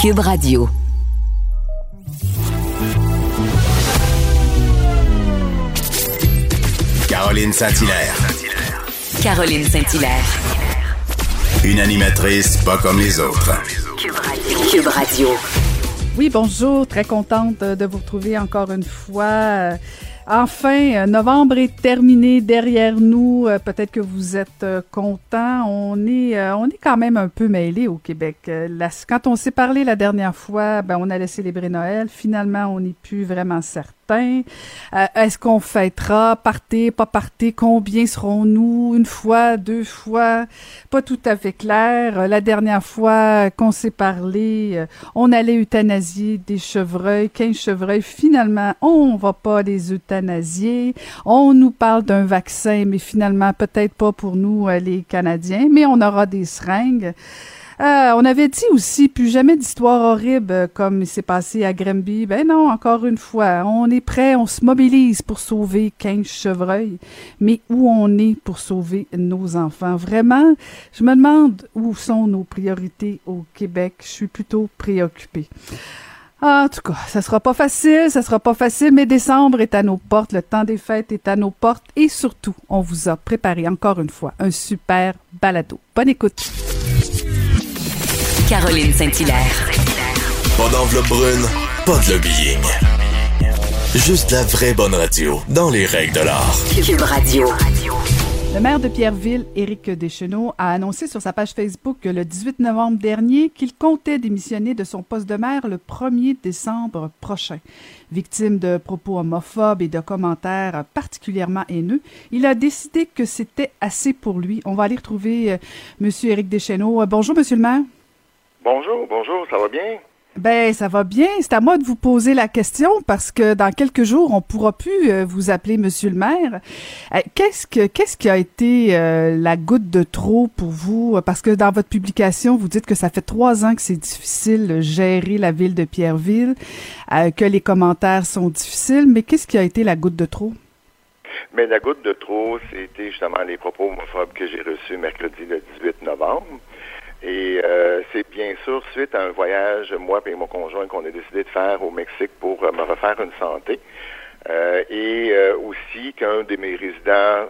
Cube Radio. Caroline Saint-Hilaire. Caroline Saint-Hilaire. Une animatrice pas comme les autres. Cube Radio. Oui, bonjour. Très contente de vous retrouver encore une fois. Enfin, euh, novembre est terminé derrière nous. Euh, peut-être que vous êtes euh, contents. On est, on est quand même un peu mêlés au Québec. quand on s'est parlé la dernière fois, ben, on allait célébrer Noël. Finalement, on n'est plus vraiment certain euh, est-ce qu'on fêtera? Partez, pas partez? Combien serons-nous? Une fois, deux fois? Pas tout à fait clair. Euh, la dernière fois qu'on s'est parlé, euh, on allait euthanasier des chevreuils, 15 chevreuils. Finalement, on va pas les euthanasier. On nous parle d'un vaccin, mais finalement, peut-être pas pour nous, les Canadiens, mais on aura des seringues. Euh, on avait dit aussi plus jamais d'histoires horribles euh, comme il s'est passé à Granby. Ben non, encore une fois, on est prêt, on se mobilise pour sauver 15 chevreuils. Mais où on est pour sauver nos enfants? Vraiment, je me demande où sont nos priorités au Québec. Je suis plutôt préoccupée. En tout cas, ça sera pas facile, ça sera pas facile, mais décembre est à nos portes, le temps des fêtes est à nos portes et surtout, on vous a préparé encore une fois un super balado. Bonne écoute. Caroline Saint-Hilaire. Pas d'enveloppe brune, pas de lobbying. Juste la vraie bonne radio, dans les règles de l'art. Cube Radio. Le maire de Pierreville, Éric Deschenaux, a annoncé sur sa page Facebook le 18 novembre dernier qu'il comptait démissionner de son poste de maire le 1er décembre prochain. Victime de propos homophobes et de commentaires particulièrement haineux, il a décidé que c'était assez pour lui. On va aller retrouver euh, M. Éric Deschenaux. bonjour, Monsieur le maire. Bonjour, bonjour, ça va bien? Ben, ça va bien. C'est à moi de vous poser la question parce que dans quelques jours, on pourra plus euh, vous appeler Monsieur le maire. Euh, qu'est-ce que qu'est-ce qui a été euh, la goutte de trop pour vous? Parce que dans votre publication, vous dites que ça fait trois ans que c'est difficile de gérer la ville de Pierreville, que les commentaires sont difficiles. Mais qu'est-ce qui a été la goutte de trop? Mais la goutte de trop, c'était justement les propos homophobes que j'ai reçus mercredi le 18 novembre. Et euh, c'est bien sûr suite à un voyage, moi et mon conjoint, qu'on a décidé de faire au Mexique pour euh, me refaire une santé. Euh, et aussi qu'un de mes résidents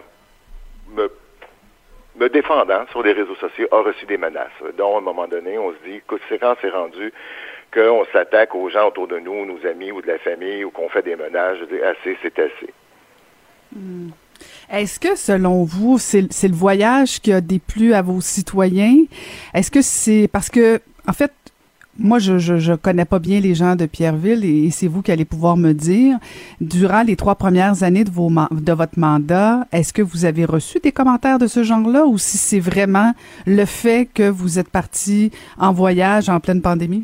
me, me défendant sur les réseaux sociaux a reçu des menaces. Donc, à un moment donné, on se dit, écoute, c'est quand c'est rendu qu'on s'attaque aux gens autour de nous, nos amis ou de la famille, ou qu'on fait des menaces, je dis, assez, c'est assez. Hmm. Est-ce que, selon vous, c'est le voyage qui a déplu à vos citoyens? Est-ce que c'est parce que, en fait, moi, je, je, connais pas bien les gens de Pierreville et, c'est vous qui allez pouvoir me dire, durant les trois premières années de, vos, de votre mandat, est-ce que vous avez reçu des commentaires de ce genre-là ou si c'est vraiment le fait que vous êtes parti en voyage en pleine pandémie?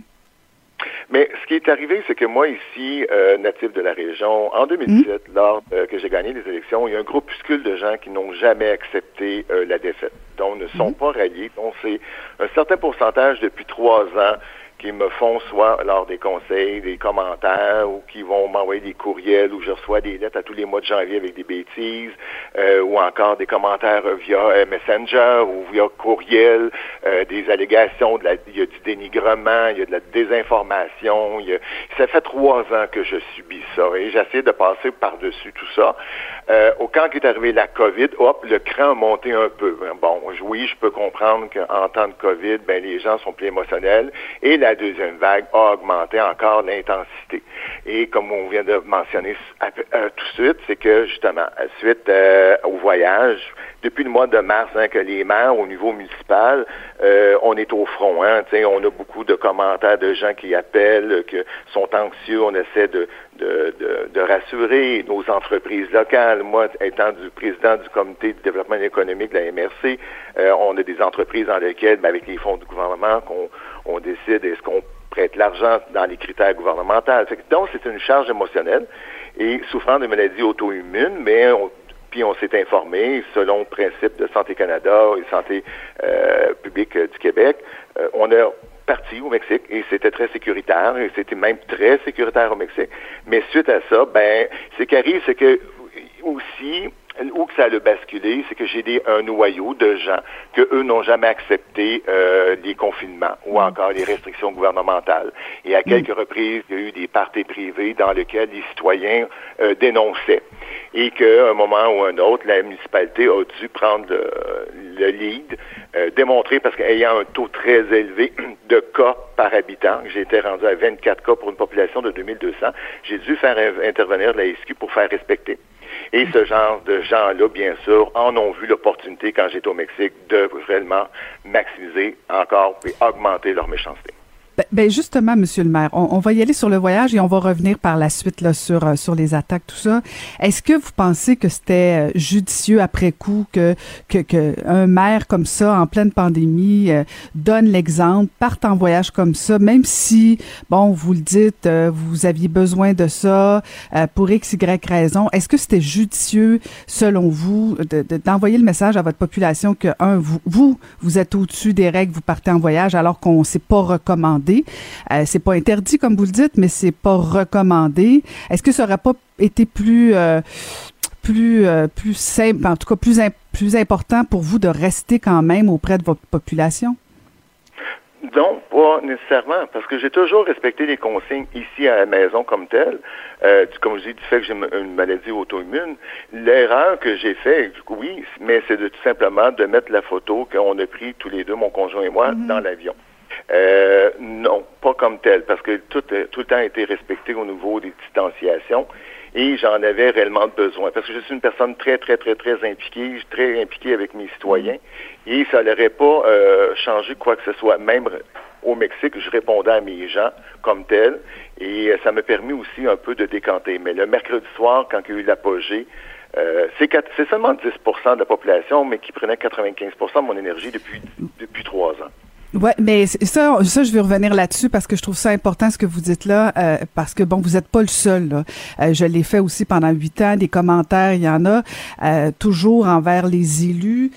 Mais ce qui est arrivé, c'est que moi, ici, euh, natif de la région, en 2017, hmm. lors euh, que j'ai gagné les élections, il y a un groupuscule de gens qui n'ont jamais accepté euh, la défaite, donc ne sont hmm. pas ralliés. Donc, c'est un certain pourcentage depuis trois ans qui me font soit lors des conseils, des commentaires, ou qui vont m'envoyer des courriels, où je reçois des lettres à tous les mois de janvier avec des bêtises, euh, ou encore des commentaires via euh, Messenger ou via courriel, euh, des allégations, de la, il y a du dénigrement, il y a de la désinformation. Il y a, ça fait trois ans que je subis ça, et j'essaie de passer par-dessus tout ça. au camp qui est arrivé la COVID, hop, le cran a monté un peu. Bon, oui, je peux comprendre qu'en temps de COVID, ben les gens sont plus émotionnels, et deuxième vague a augmenté encore l'intensité. Et comme on vient de mentionner euh, tout de suite, c'est que justement, suite euh, au voyage, depuis le mois de mars, hein, que les maires au niveau municipal, euh, on est au front. Hein, on a beaucoup de commentaires de gens qui appellent, qui sont anxieux. On essaie de, de, de, rassurer nos entreprises locales. Moi, étant du président du comité de développement économique de la MRC, on a des entreprises dans lesquelles, ben, avec les fonds du gouvernement, qu'on on décide est-ce qu'on prête l'argent dans les critères gouvernementaux. donc, c'est une charge émotionnelle. Et souffrant de maladies auto-immunes, mais puis on s'est informé, selon le principe de Santé Canada et Santé euh, publique euh, du Québec, euh, on est parti au Mexique et c'était très sécuritaire et c'était même très sécuritaire au Mexique. Mais suite à ça, ben, ce qui arrive, c'est que aussi, où que ça a basculé, c'est que j'ai des, un noyau de gens que eux n'ont jamais accepté euh, les confinements ou encore les restrictions gouvernementales. Et à quelques reprises, il y a eu des parties privées dans lesquelles les citoyens euh, dénonçaient. Et qu'à un moment ou un autre, la municipalité a dû prendre le, lead, euh, démontrer, parce qu'ayant un taux très élevé de cas par habitant, j'ai été rendu à 24 cas pour une population de 2200, j'ai dû faire intervenir la SQ pour faire respecter. Et ce genre de gens-là, bien sûr, en ont vu l'opportunité quand j'étais au Mexique de réellement maximiser encore et augmenter leur méchanceté. Ben, ben, justement, Monsieur le maire, on, va y aller sur le voyage et on va revenir par la suite là sur euh, sur les attaques, tout ça. Est-ce que vous pensez que c'était euh, judicieux après coup que, que, que un maire comme ça en pleine pandémie euh, donne l'exemple, parte en voyage comme ça, même si bon, vous le dites, vous aviez besoin de ça pour x y raison. Est-ce que c'était judicieux selon vous d'envoyer le message à votre population que un vous vous vous êtes au-dessus des règles, vous partez en voyage alors qu'on s'est pas recommandé? Euh, c'est pas interdit comme vous le dites, mais c'est pas recommandé. Est-ce que ça aurait pas été plus euh, plus euh, plus simple, en tout cas plus plus important pour vous de rester quand même auprès de votre population? Non, pas nécessairement, parce que j'ai toujours respecté les consignes ici à la maison comme telles. comme je dis, du fait que j'ai une maladie auto-immune. L'erreur que j'ai faite, oui, mais c'est de tout simplement de mettre la photo qu'on a pris tous les deux, mon conjoint et moi, mm-hmm. dans l'avion. Euh, non, pas comme tel, parce que tout, tout le temps a été respecté au niveau des distanciations et j'en avais réellement besoin parce que je suis une personne très, très, très, très impliquée, très impliquée avec mes citoyens et ça n'aurait pas euh, changé quoi que ce soit. Même au Mexique, je répondais à mes gens comme tel et ça m'a permis aussi un peu de décanter. Mais le mercredi soir, quand il y a eu l'apogée, euh, c'est seulement 10% de la population, mais qui prenait 95% de mon énergie depuis, depuis trois ans. Ouais, mais ça, ça, je vais revenir là-dessus parce que je trouve ça important ce que vous dites là, euh, parce que bon, vous n'êtes pas le seul. Là. Euh, je l'ai fait aussi pendant huit ans. Des commentaires, il y en a euh, toujours envers les élus.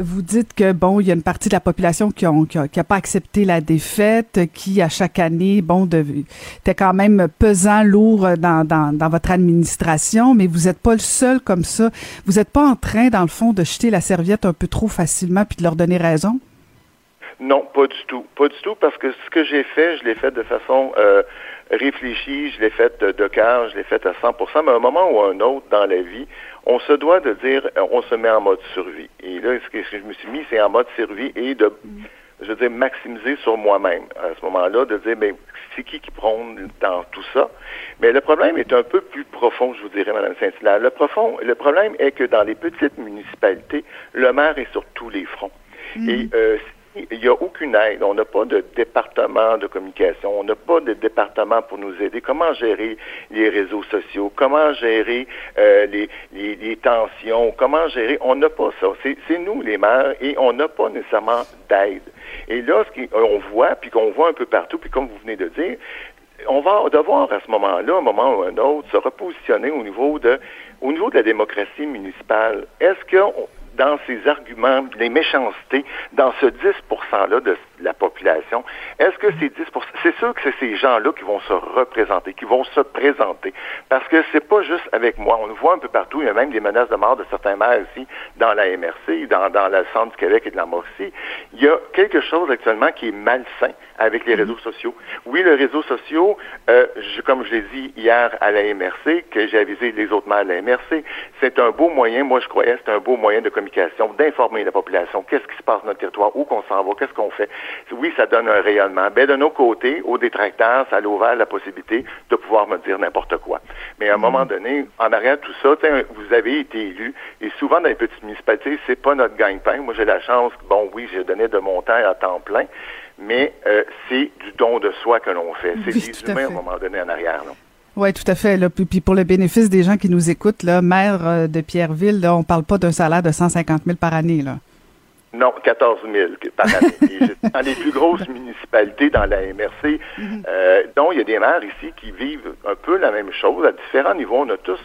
vous dites que bon, il y a une partie de la population qui ont qui a, pas accepté la défaite, qui à chaque année, bon, était quand même pesant, lourd dans, dans, dans votre administration, mais vous n'êtes pas le seul comme ça. Vous n'êtes pas en train, dans le fond, de jeter la serviette un peu trop facilement puis de leur donner raison? Non, pas du tout. Pas du tout, parce que ce que j'ai fait, je l'ai fait de façon euh, réfléchie, je l'ai fait de, de cœur, je l'ai fait à 100% mais à un moment ou à un autre dans la vie, on se doit de dire, euh, on se met en mode survie. Et là, ce que je me suis mis, c'est en mode survie et de, je veux dire, maximiser sur moi-même. À ce moment-là, de dire, mais c'est qui qui prône dans tout ça? Mais le problème est un peu plus profond, je vous dirais, Mme Saint-Hilaire. Le profond, le problème est que dans les petites municipalités, le maire est sur tous les fronts. Mm. Et euh, il n'y a aucune aide. On n'a pas de département de communication. On n'a pas de département pour nous aider. Comment gérer les réseaux sociaux? Comment gérer euh, les, les, tensions? Comment gérer? On n'a pas ça. C'est nous, les maires, et on n'a pas nécessairement d'aide. Et là, ce qu'on voit, puis qu'on voit un peu partout, puis comme vous venez de dire, on va devoir à ce moment-là, un moment ou un autre, se repositionner au niveau de, au niveau de la démocratie municipale. Est-ce que dans ces arguments, les méchancetés, dans ce 10 %-là de la population, est-ce que ces 10 c'est sûr que c'est ces gens-là qui vont se représenter, qui vont se présenter, parce que c'est pas juste avec moi. On le voit un peu partout, il y a même des menaces de mort de certains maires ici, dans la MRC, dans, dans le centre du Québec et de la Mauricie. Il y a quelque chose actuellement qui est malsain avec les réseaux sociaux. Oui, les réseaux sociaux, euh, comme je l'ai dit hier à la MRC, que j'ai avisé les autres maires de la MRC, c'est un beau moyen, moi je croyais, c'est un beau moyen de communication, d'informer la population, qu'est-ce qui se passe dans notre territoire, où qu'on s'en va, qu'est-ce qu'on fait. Oui, ça donne un rayonnement. Mais de nos côtés, aux détracteurs, ça a ouvert la possibilité de pouvoir me dire n'importe quoi. Mais à un moment donné, en arrière de tout ça, vous avez été élu, et souvent dans les petites municipalités, c'est pas notre gagne-pain. Moi, j'ai la chance, bon, oui, j'ai donné de mon temps à temps plein, mais euh, c'est du don de soi que l'on fait. C'est des humains à, un moment donné en arrière. Oui, tout à fait. Là. Puis, pour le bénéfice des gens qui nous écoutent, là, maire euh, de Pierreville, là, on parle pas d'un salaire de 150 000 par année. Là. Non, 14 000 par année. dans les plus grosses municipalités dans la MRC, mhm. euh, dont il y a des maires ici qui vivent un peu la même chose à différents niveaux. On a tous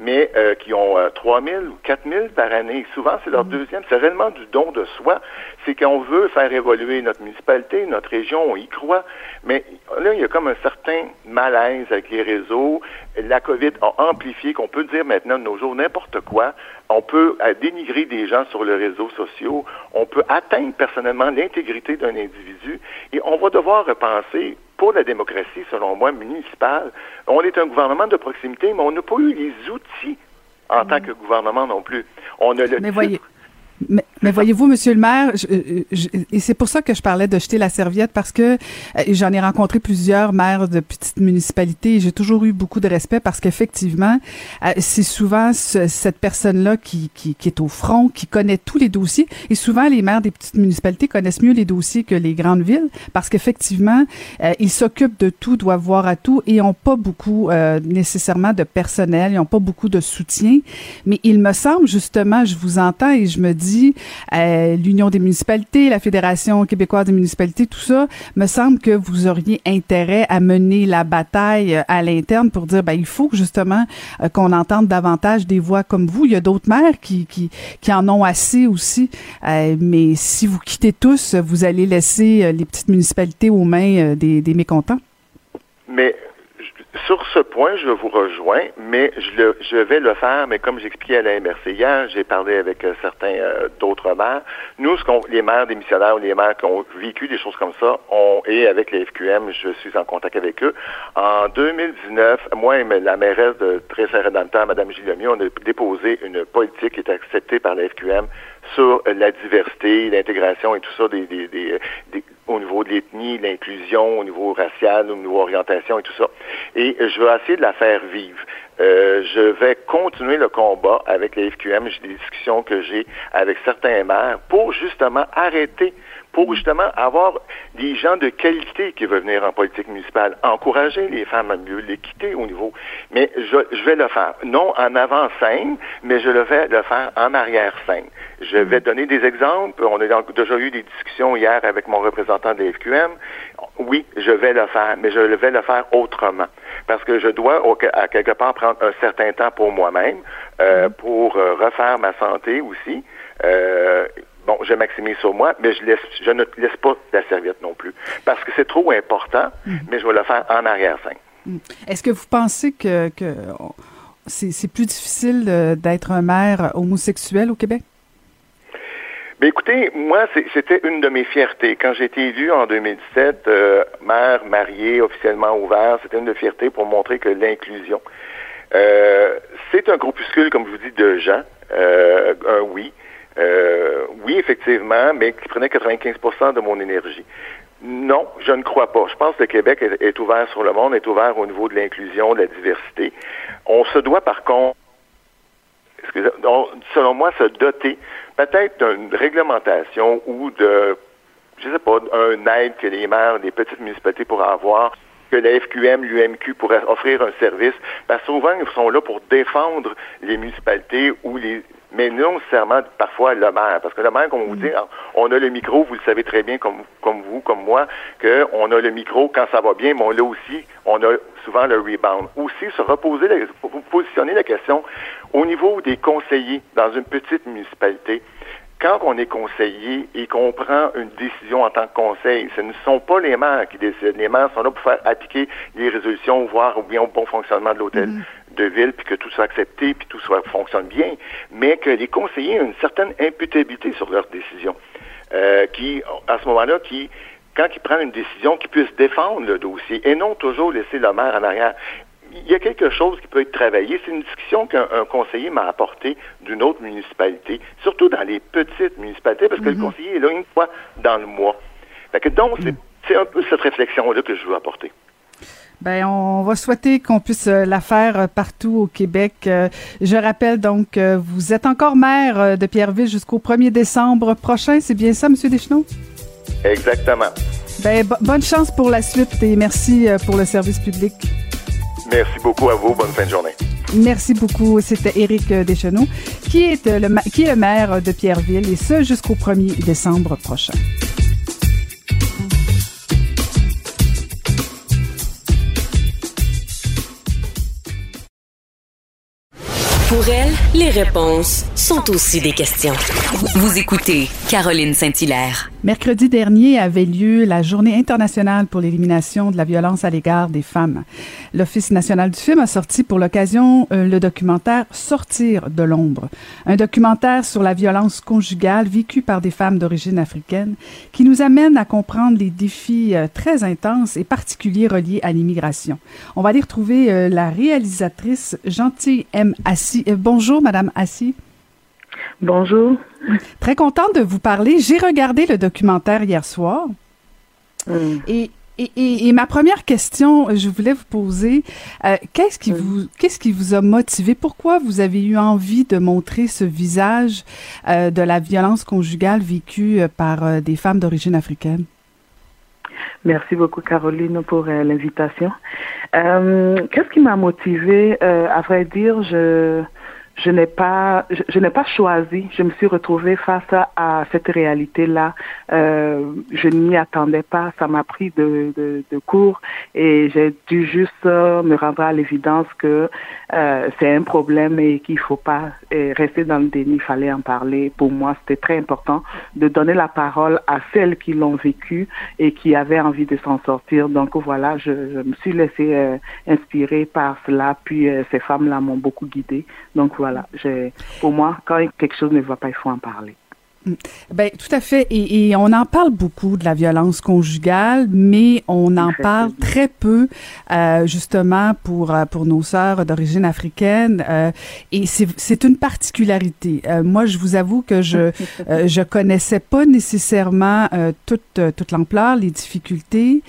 mais euh, qui ont euh, 3 000 ou 4 000 par année. Souvent, c'est leur mm. deuxième. C'est réellement du don de soi. C'est qu'on veut faire évoluer notre municipalité, notre région, on y croit. Mais là, il y a comme un certain malaise avec les réseaux. La COVID a amplifié qu'on peut dire maintenant de nos jours n'importe quoi. On peut dénigrer des gens sur les réseaux sociaux, on peut atteindre personnellement l'intégrité d'un individu et on va devoir repenser pour la démocratie, selon moi, municipale. On est un gouvernement de proximité, mais on n'a pas eu les outils en tant que gouvernement non plus. On a le mais voyez, mais, mais voyez-vous, Monsieur le maire, euh, je, et c'est pour ça que je parlais de jeter la serviette parce que euh, j'en ai rencontré plusieurs maires de petites municipalités et j'ai toujours eu beaucoup de respect parce qu'effectivement, euh, c'est souvent cette personne-là qui, qui, qui, est au front, qui connaît tous les dossiers et souvent les maires des petites municipalités connaissent mieux les dossiers que les grandes villes parce qu'effectivement, ils s'occupent de tout, doivent voir à tout et ont pas beaucoup nécessairement de personnel, ils ont pas beaucoup de soutien. Mais il me semble justement, je vous entends et je me dis euh, l'Union des municipalités, la Fédération québécoise des municipalités, tout ça, me semble que vous auriez intérêt à mener la bataille euh, à l'interne pour dire, ben, il faut justement euh, qu'on entende davantage des voix comme vous. Il y a d'autres maires qui, qui, qui en ont assez aussi, mais si vous quittez tous, vous allez laisser les petites municipalités aux mains des, des mécontents. Mais sur ce point, je vous rejoins, mais je, le, je vais le faire, mais comme j'expliquais à la MRC hier, j'ai parlé avec euh, certains euh, d'autres maires. Nous, ce qu'on, les maires démissionnaires ou les maires qui ont vécu des choses comme ça, et avec les FQM, je suis en contact avec eux. En 2019, moi et la mairesse de très temps, Mme Gillomy, on a déposé une politique qui est acceptée par la FQM sur la diversité, l'intégration et tout ça des, des, au niveau de l'ethnie, l'inclusion, au niveau racial, au niveau orientation et tout ça. Et je vais essayer de la faire vivre. Euh, je vais continuer le combat avec les FQM. J'ai des discussions que j'ai avec certains maires pour justement arrêter pour justement avoir des gens de qualité qui veulent venir en politique municipale, encourager les femmes à mieux l'équité au niveau. Mais je, je, vais le faire, non en avant-scène, mais je le vais le faire en arrière-scène. Je vais donner des exemples. On a déjà eu des discussions hier avec mon représentant de l'FQM. Oui, je vais le faire, mais je vais le faire autrement. Parce que je dois, à quelque part, prendre un certain temps pour moi-même, euh, mm-hmm. pour euh, refaire ma santé aussi. Euh, bon, je maximise sur moi, mais je laisse, je ne laisse pas la serviette non plus. Parce que c'est trop important, mm-hmm. mais je vais le faire en arrière-scène. Mm. Est-ce que vous pensez que, que c'est plus difficile d'être un maire homosexuel au Québec? Ben écoutez, moi, c'était une de mes fiertés. Quand j'ai été élu en 2017, euh, maire marié, officiellement ouvert, c'était une de fierté pour montrer que l'inclusion. Euh, c'est un groupuscule, comme je vous dis, de gens, euh, un oui. Euh, oui, effectivement, mais qui prenait 95% de mon énergie. Non, je ne crois pas. Je pense que le Québec est, ouvert sur le monde, est ouvert au niveau de l'inclusion, de la diversité. On se doit, par contre, selon moi, se doter peut-être d'une réglementation ou de, je sais pas, un aide que les maires des petites municipalités pourraient avoir que la FQM, l'UMQ pourraient offrir un service, parce souvent, ils sont là pour défendre les municipalités ou les mais non nécessairement parfois le maire. Parce que le maire, comme vous mm. dit, on a le micro, vous le savez très bien comme, comme vous, comme moi, qu'on a le micro quand ça va bien, mais on l'a aussi, on a souvent le rebound. Aussi, se reposer, vous positionner la question au niveau des conseillers dans une petite municipalité quand on est conseiller et qu'on prend une décision en tant que conseil, ce ne sont pas les maires qui décident. Les maires sont là pour faire appliquer les résolutions, voir ou bien au bon fonctionnement de l'hôtel mm-hmm. De ville, puis que tout soit accepté, puis tout soit fonctionne bien, mais que les conseillers ont une certaine imputabilité sur leurs décisions, euh, qui, à ce moment-là, qui quand ils prennent une décision, qu'ils puissent défendre le dossier et non toujours laisser le maire en arrière il y a quelque chose qui peut être travaillé. C'est une discussion qu'un conseiller m'a apportée d'une autre municipalité, surtout dans les petites municipalités, parce que le mhm. conseiller est là une fois dans le mois. Fait que donc, c'est un peu cette réflexion-là que je veux apporter. Ben, on va souhaiter qu'on puisse euh, la faire euh, partout au Québec. Euh, je rappelle donc, vous êtes encore maire de Pierreville jusqu'au 1er décembre prochain. C'est bien ça, M. Deschenaux? Exactement. Ben, bonne chance pour la suite et merci pour le service public. Merci beaucoup à vous. Bonne fin de journée. Merci beaucoup. C'était Éric Deschenaux, qui est, le, qui est le maire de Pierreville, et ce jusqu'au 1er décembre prochain. Pour elle, les réponses sont aussi des questions. Vous écoutez Caroline Saint-Hilaire. Mercredi dernier avait lieu la Journée internationale pour l'élimination de la violence à l'égard des femmes. L'Office national du film a sorti pour l'occasion euh, le documentaire Sortir de l'ombre, un documentaire sur la violence conjugale vécue par des femmes d'origine africaine qui nous amène à comprendre les défis euh, très intenses et particuliers reliés à l'immigration. On va aller retrouver euh, la réalisatrice Gentille M. Assis. Bonjour, Madame Assis. Bonjour. Très contente de vous parler. J'ai regardé le documentaire hier soir. Mm. Et, et, et, ma première question, je voulais vous poser, euh, qu'est-ce qui mm. vous, qu'est-ce qui vous a motivé? Pourquoi vous avez eu envie de montrer ce visage euh, de la violence conjugale vécue euh, par des femmes d'origine africaine? Merci beaucoup, Caroline, pour l'invitation. qu'est-ce qui m'a motivé? à vrai dire, je, je n'ai pas, je, n'ai pas choisi. Je me suis retrouvée face à, cette réalité-là. Euh, je n'y attendais pas. Ça m'a pris de, de, de court et j'ai dû juste me rendre à l'évidence que euh, c'est un problème et qu'il faut pas rester dans le déni. Il fallait en parler. Pour moi, c'était très important de donner la parole à celles qui l'ont vécu et qui avaient envie de s'en sortir. Donc voilà, je, je me suis laissée euh, inspirer par cela. Puis euh, ces femmes-là m'ont beaucoup guidée. Donc voilà voilà, pour moi, quand quelque chose ne va pas, il faut en parler. Mm. Ben tout à fait et, et, on en parle beaucoup de la violence conjugale, mais on en parle très peu euh, justement pour euh, pour nos sœurs d'origine africaine euh, et c'est une particularité. Euh, moi, je vous avoue que je euh, je connaissais pas nécessairement euh, toute toute l'ampleur, les difficultés,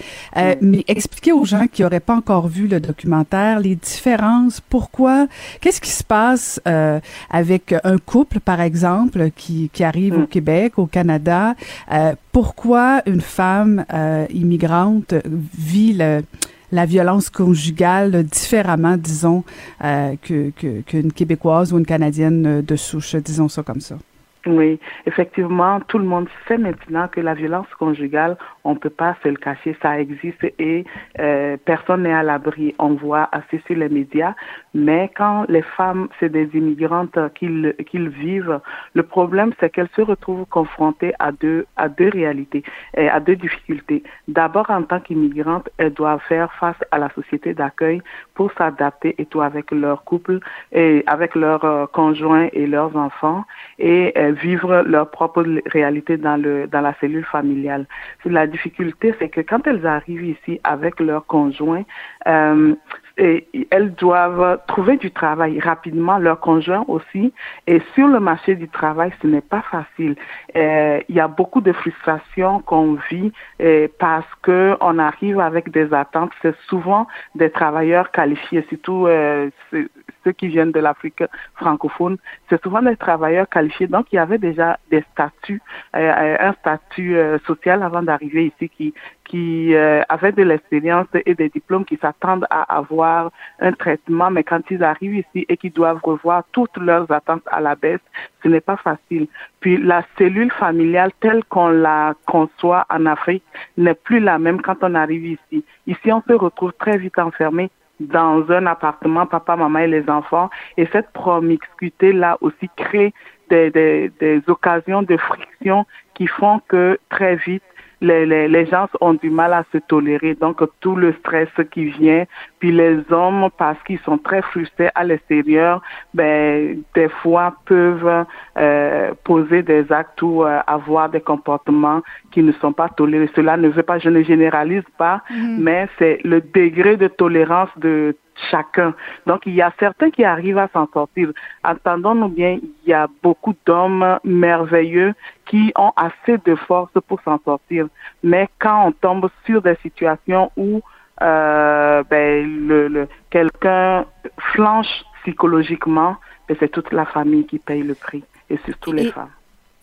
mais expliquer aux gens qui auraient pas encore vu le documentaire les différences, pourquoi, qu'est-ce qui se passe avec un couple par exemple qui qui arrive au Québec, au Canada, euh, pourquoi une femme euh, immigrante vit la violence conjugale différemment, disons, euh, qu'une Québécoise ou une Canadienne de souche, disons ça comme ça? Oui, effectivement, tout le monde sait maintenant que la violence conjugale, on peut pas se le cacher, ça existe et personne n'est à l'abri. On voit assez sur les médias, mais quand les femmes, c'est des immigrantes qu'ils qu'ils vivent, le problème c'est qu'elles se retrouvent confrontées à deux à deux réalités et à deux difficultés. D'abord, en tant qu'immigrantes, elles doivent faire face à la société d'accueil pour s'adapter et tout avec leur couple et avec leurs euh, conjoints et leurs enfants et euh, vivre leur propre réalité dans le dans la cellule familiale. La difficulté, c'est que quand elles arrivent ici avec leur conjoint, euh, et elles doivent trouver du travail rapidement, leur conjoint aussi. Et sur le marché du travail, ce n'est pas facile. Euh, il y a beaucoup de frustration qu'on vit euh, parce que on arrive avec des attentes. C'est souvent des travailleurs qualifiés, surtout euh, ceux qui viennent de l'Afrique francophone. C'est souvent des travailleurs qualifiés. Donc, il y avait déjà des statuts, euh, un statut euh, social avant d'arriver ici qui euh, avaient de l'expérience et des diplômes qui s'attendent à avoir un traitement, mais quand ils arrivent ici et qu'ils doivent revoir toutes leurs attentes à la baisse, ce n'est pas facile. Puis la cellule familiale telle qu'on la conçoit en Afrique n'est plus la même quand on arrive ici. Ici, on se retrouve très vite enfermé dans un appartement, papa, maman et les enfants. Et cette promiscuité-là aussi crée des, des, des occasions de friction qui font que très vite, les, les, les, gens ont du mal à se tolérer. Donc, tout le stress qui vient, puis les hommes, parce qu'ils sont très frustrés à l'extérieur, ben, des fois peuvent euh, poser des actes ou euh, avoir des comportements qui ne sont pas tolérés. Cela ne veut pas, je ne généralise pas, mhm. mais c'est le degré de tolérance de chacun. Donc, il y a certains qui arrivent à s'en sortir. Entendons-nous bien, il y a beaucoup d'hommes merveilleux qui ont assez de force pour s'en sortir. Mais quand on tombe sur des situations où euh, ben, le, le quelqu'un flanche psychologiquement, ben, c'est toute la famille qui paye le prix, et surtout les femmes.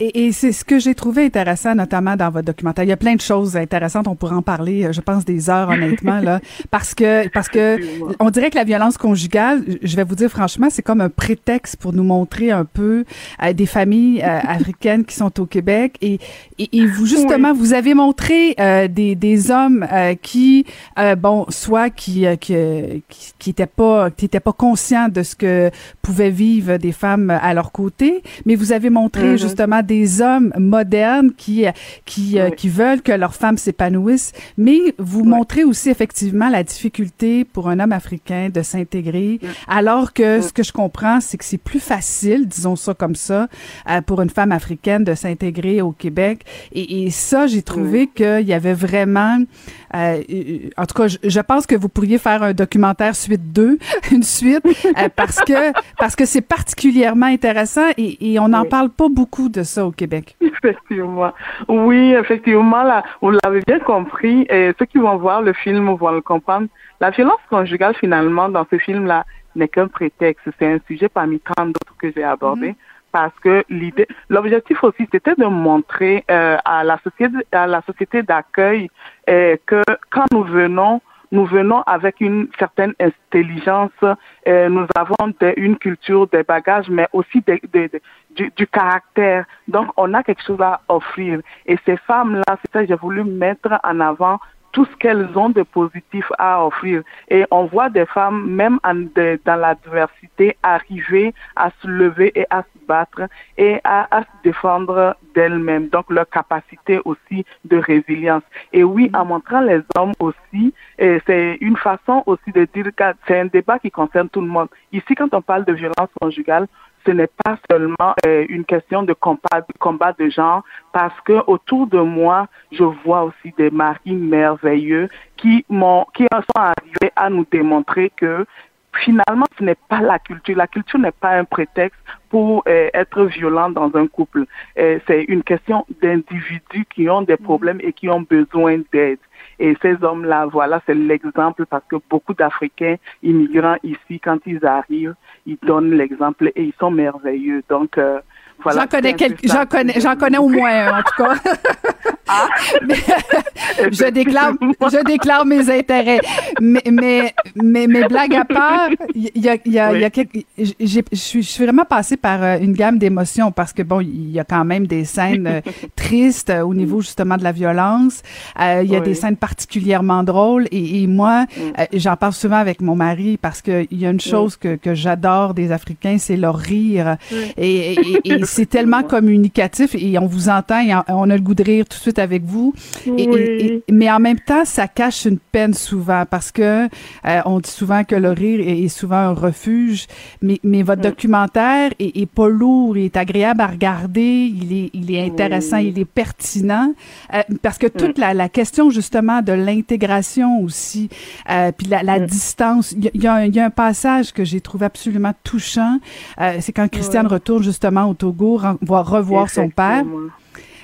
Et, et c'est ce que j'ai trouvé intéressant, notamment dans votre documentaire. Il y a plein de choses intéressantes. On pourrait en parler, euh, je pense, des heures, honnêtement, là, parce que parce que on dirait que la violence conjugale, je vais vous dire franchement, c'est comme un prétexte pour nous montrer un peu euh, des familles euh, africaines qui sont au Québec. Et, et, vous justement, vous avez montré des, des hommes qui, bon, soit qui qui qui étaient pas qui étaient pas conscients de ce que pouvaient vivre des femmes à leur côté, mais vous avez montré mm-hmm. justement des hommes modernes qui qui qui veulent que leurs femmes s'épanouissent, mais vous montrez aussi effectivement la difficulté pour un homme africain de s'intégrer, alors que ce que je comprends, c'est que c'est plus facile, disons ça comme ça, pour une femme africaine de s'intégrer au Québec. Et, et ça, j'ai trouvé qu'il y avait vraiment euh, en tout cas, je, pense que vous pourriez faire un documentaire suite 2, une suite, euh, parce que parce que c'est particulièrement intéressant et, et on n'en parle pas beaucoup de ça au Québec. Effectivement. Oui, effectivement, là, vous l'avez bien compris. Et ceux qui vont voir le film vont le comprendre. La violence conjugale, finalement, dans ce film-là, n'est qu'un prétexte. C'est un sujet parmi tant d'autres que j'ai abordé. Mm-hmm parce que l'idée, l'objectif aussi, c'était de montrer euh, à la société, à la société d'accueil euh, que quand nous venons, nous venons avec une certaine intelligence, euh, nous avons une culture, des bagages, mais aussi du, du, caractère. Donc, on a quelque chose à offrir. Et ces femmes-là, c'est ça que j'ai voulu mettre en avant tout ce qu'elles ont de positif à offrir. Et on voit des femmes, même dans la diversité, arriver à se lever et à se battre et à, à se défendre d'elles-mêmes. Donc leur capacité aussi de résilience. Et oui, en montrant les hommes aussi, c'est une façon aussi de dire que c'est un débat qui concerne tout le monde. Ici, quand on parle de violence conjugale, ce n'est pas seulement euh, une question de combat, de genre, parce que autour de moi, je vois aussi des maris merveilleux qui qui sont arrivés à nous démontrer que finalement, ce n'est pas la culture. La culture n'est pas un prétexte pour euh, être violent dans un couple. Euh, c'est une question d'individus qui ont des problèmes et qui ont besoin d'aide. Et ces hommes-là, voilà, c'est l'exemple parce que beaucoup d'Africains immigrants ici, quand ils arrivent, ils donnent l'exemple et ils sont merveilleux. Donc, euh, J'en connais quelques, j'en connais, j'en connais au moins un, en tout cas. Ah. je déclare, je déclare mes intérêts. Mais, mais, mais, mais blague à part, il y a, il y a, il y a quelques, je suis, je suis vraiment passée par euh, une gamme d'émotions parce que bon, il y a quand même des scènes euh, tristes au niveau justement de la violence. Euh, il y a des scènes particulièrement drôles et, et moi, mm. j'en parle souvent avec mon mari parce que il y a une chose que, que j'adore des Africains, c'est leur rire. Et, et, et c'est tellement communicatif et on vous entend et on a le goût de rire tout de suite avec vous. Et, mais en même temps, ça cache une peine souvent parce que euh, on dit souvent que le rire est, souvent un refuge. Mais, mais votre documentaire est, pas lourd, il est agréable à regarder, il est, il est intéressant, il est pertinent euh, parce que toute la, la, question justement de l'intégration aussi, euh, puis la, la distance. Il y, a, y, a un passage que j'ai trouvé absolument touchant. c'est quand Christiane retourne justement au Togo voir revoir son père.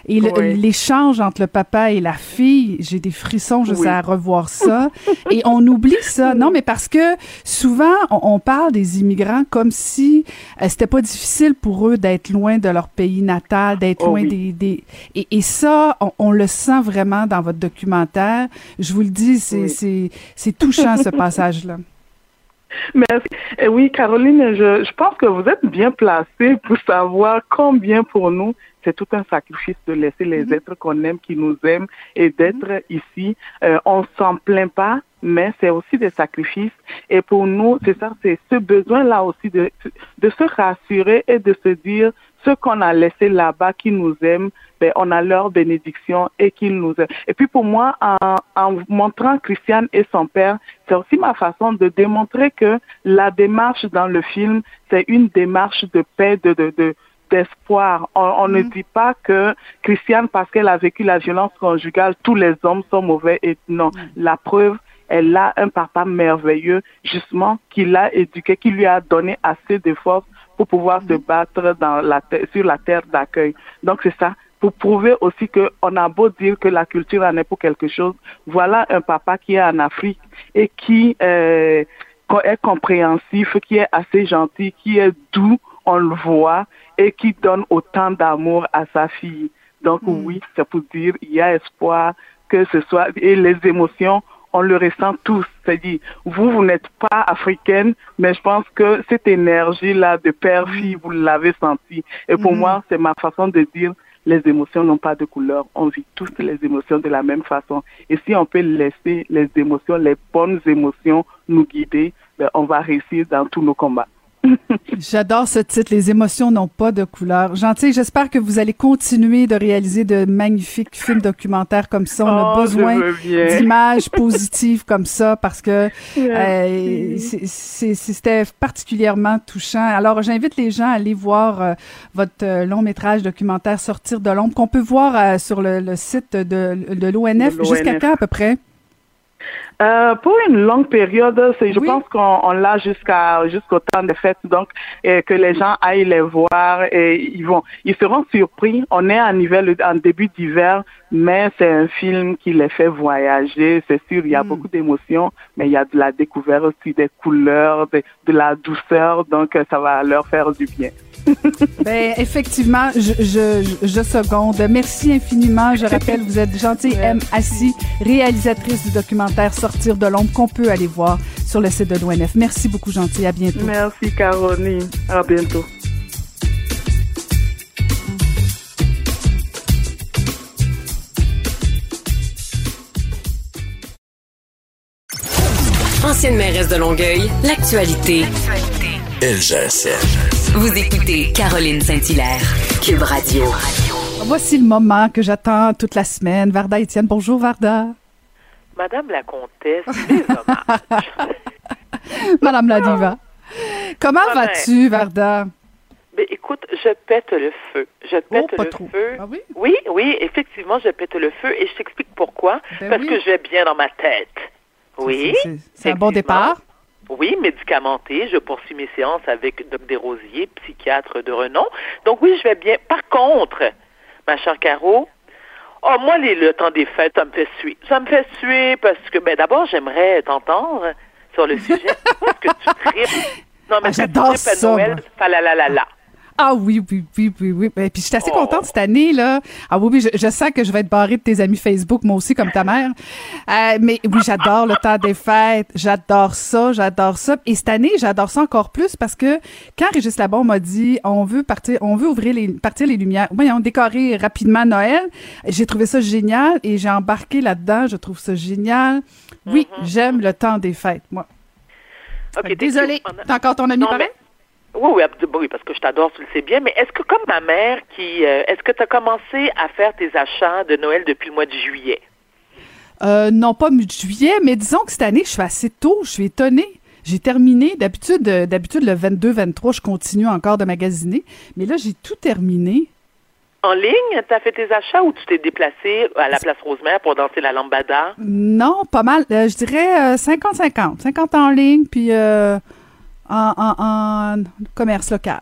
Et l'échange entre le papa et la fille, j'ai des frissons juste à revoir ça. et on oublie ça. Non, mais parce que souvent, on, parle des immigrants comme si euh, c'était pas difficile pour eux d'être loin de leur pays natal, d'être oh loin des... des... Et, ça, on, le sent vraiment dans votre documentaire. Je vous le dis, c'est touchant ce passage-là. Merci. Et oui, Caroline, je, je pense que vous êtes bien placée pour savoir combien pour nous c'est tout un sacrifice de laisser les mhm. êtres qu'on aime, qui nous aiment, et d'être mhm. ici. Euh, on s'en plaint pas, mais c'est aussi des sacrifices. Et pour nous, c'est ça, c'est ce besoin-là aussi de, de se rassurer et de se dire ce qu'on a laissé là-bas qui nous aiment, ben, on a leur bénédiction et qu'ils nous aiment. Et puis pour moi, en, en montrant Christiane et son père, c'est aussi ma façon de démontrer que la démarche dans le film, c'est une démarche de paix, de, de, de d'espoir. On, ne mm. dit pas que Christiane, parce qu'elle a vécu la violence conjugale, tous les hommes sont mauvais. Et non, mm. la preuve, elle a un papa merveilleux, justement, qui l'a éduqué, qui lui a donné assez de force pour pouvoir se mm. battre dans la sur la terre d'accueil. Donc c'est ça. Pour prouver aussi qu'on a beau dire que la culture en est pour quelque chose, voilà un papa qui est en Afrique et qui euh, est compréhensif, qui est assez gentil, qui est doux, on le voit, et qui donne autant d'amour à sa fille. Donc mm. oui, c'est pour dire, il y a espoir que ce soit, et les émotions, on le ressent tous. C'est-à-dire, vous, vous n'êtes pas africaine, mais je pense que cette énergie-là de père-fille, vous l'avez senti. Et pour mm. moi, c'est ma façon de dire, les émotions n'ont pas de couleur. On vit tous les émotions de la même façon. Et si on peut laisser les émotions, les bonnes émotions nous guider, ben, on va réussir dans tous nos combats. J'adore ce titre, Les émotions n'ont pas de couleur. Gentil, j'espère que vous allez continuer de réaliser de magnifiques films documentaires comme ça. On a Oh, besoin d'images positives comme ça parce que euh, c'était particulièrement touchant. Alors, j'invite les gens à aller voir euh, votre euh, long métrage documentaire Sortir de l'ombre qu'on peut voir euh, sur le, le site de, de l'ONF. Jusqu'à quand à peu près? Euh, pour une longue période, c'est, je Oui. pense qu'on on l'a jusqu'à jusqu'au temps des fêtes, donc euh, que les gens aillent les voir et ils vont, ils seront surpris. On est en hiver, en début d'hiver, mais c'est un film qui les fait voyager. C'est sûr, il y a Mm. beaucoup d'émotions, mais il y a de la découverte aussi des couleurs, de, de la douceur, donc euh, ça va leur faire du bien. Ben effectivement, je, je, je seconde. Merci infiniment. Je rappelle, vous êtes gentille M. Assis, réalisatrice du documentaire Sortir de l'ombre qu'on peut aller voir sur le site de l'ONF. Merci beaucoup, gentille. À bientôt. Merci Caroline. À bientôt. Ancienne mairesse de Longueuil, l'actualité. LGSN. Vous écoutez Caroline Saint-Hilaire, Cube Radio. Voici le moment que j'attends toute la semaine. Varda Étienne. Bonjour, Varda. Madame la comtesse. Madame la diva. Comment Ah ben. vas-tu, Varda? Mais écoute, je pète le feu. Je pète Oh, pas le trop. feu. Ah oui? Oui, oui, effectivement, je pète le feu et je t'explique pourquoi. Ben Parce oui. que je vais bien dans ma tête. Oui. C'est- un bon départ. Oui, médicamenté. Je poursuis mes séances avec Doc Desrosiers, psychiatre de renom. Donc oui, je vais bien. Par contre, ma chère Caro, oh, moi, les, le temps des fêtes, ça me fait suer. Ça me fait suer parce que, ben, d'abord, j'aimerais t'entendre sur le sujet. Est-ce que tu tripes? Non, mais Ah, j'adore ça, Noël? Ah oui, oui, oui, oui, oui. Et puis je suis assez Oh. contente cette année, là. Ah oui, oui, je, je sens que je vais être barrée de tes amis Facebook, moi aussi, comme ta mère. Euh, mais oui, j'adore le temps des fêtes. J'adore ça, j'adore ça. Et cette année, j'adore ça encore plus parce que quand Régis Labon m'a dit on veut partir, on veut ouvrir les, partir les lumières, voyons, décorer rapidement Noël, j'ai trouvé ça génial et j'ai embarqué là-dedans. Je trouve ça génial. Oui, j'aime le temps des fêtes, moi. OK, t'es Désolée, t'as encore ton ami Non, pareil? mais- Oui, oui, oui, parce que je t'adore, tu le sais bien. Mais est-ce que, comme ma mère, qui, euh, est-ce que tu as commencé à faire tes achats de Noël depuis le mois de juillet? Euh, non, pas mi-juillet, mais disons que cette année, je suis assez tôt. Je suis étonnée. J'ai terminé. D'habitude, euh, d'habitude le 22-23, je continue encore de magasiner. Mais là, j'ai tout terminé. En ligne, tu as fait tes achats ou tu t'es déplacé à la place Rosemère pour danser la lambada? Non, pas mal. Euh, je dirais euh, 50-50. 50 en ligne, puis en, en- en commerce local.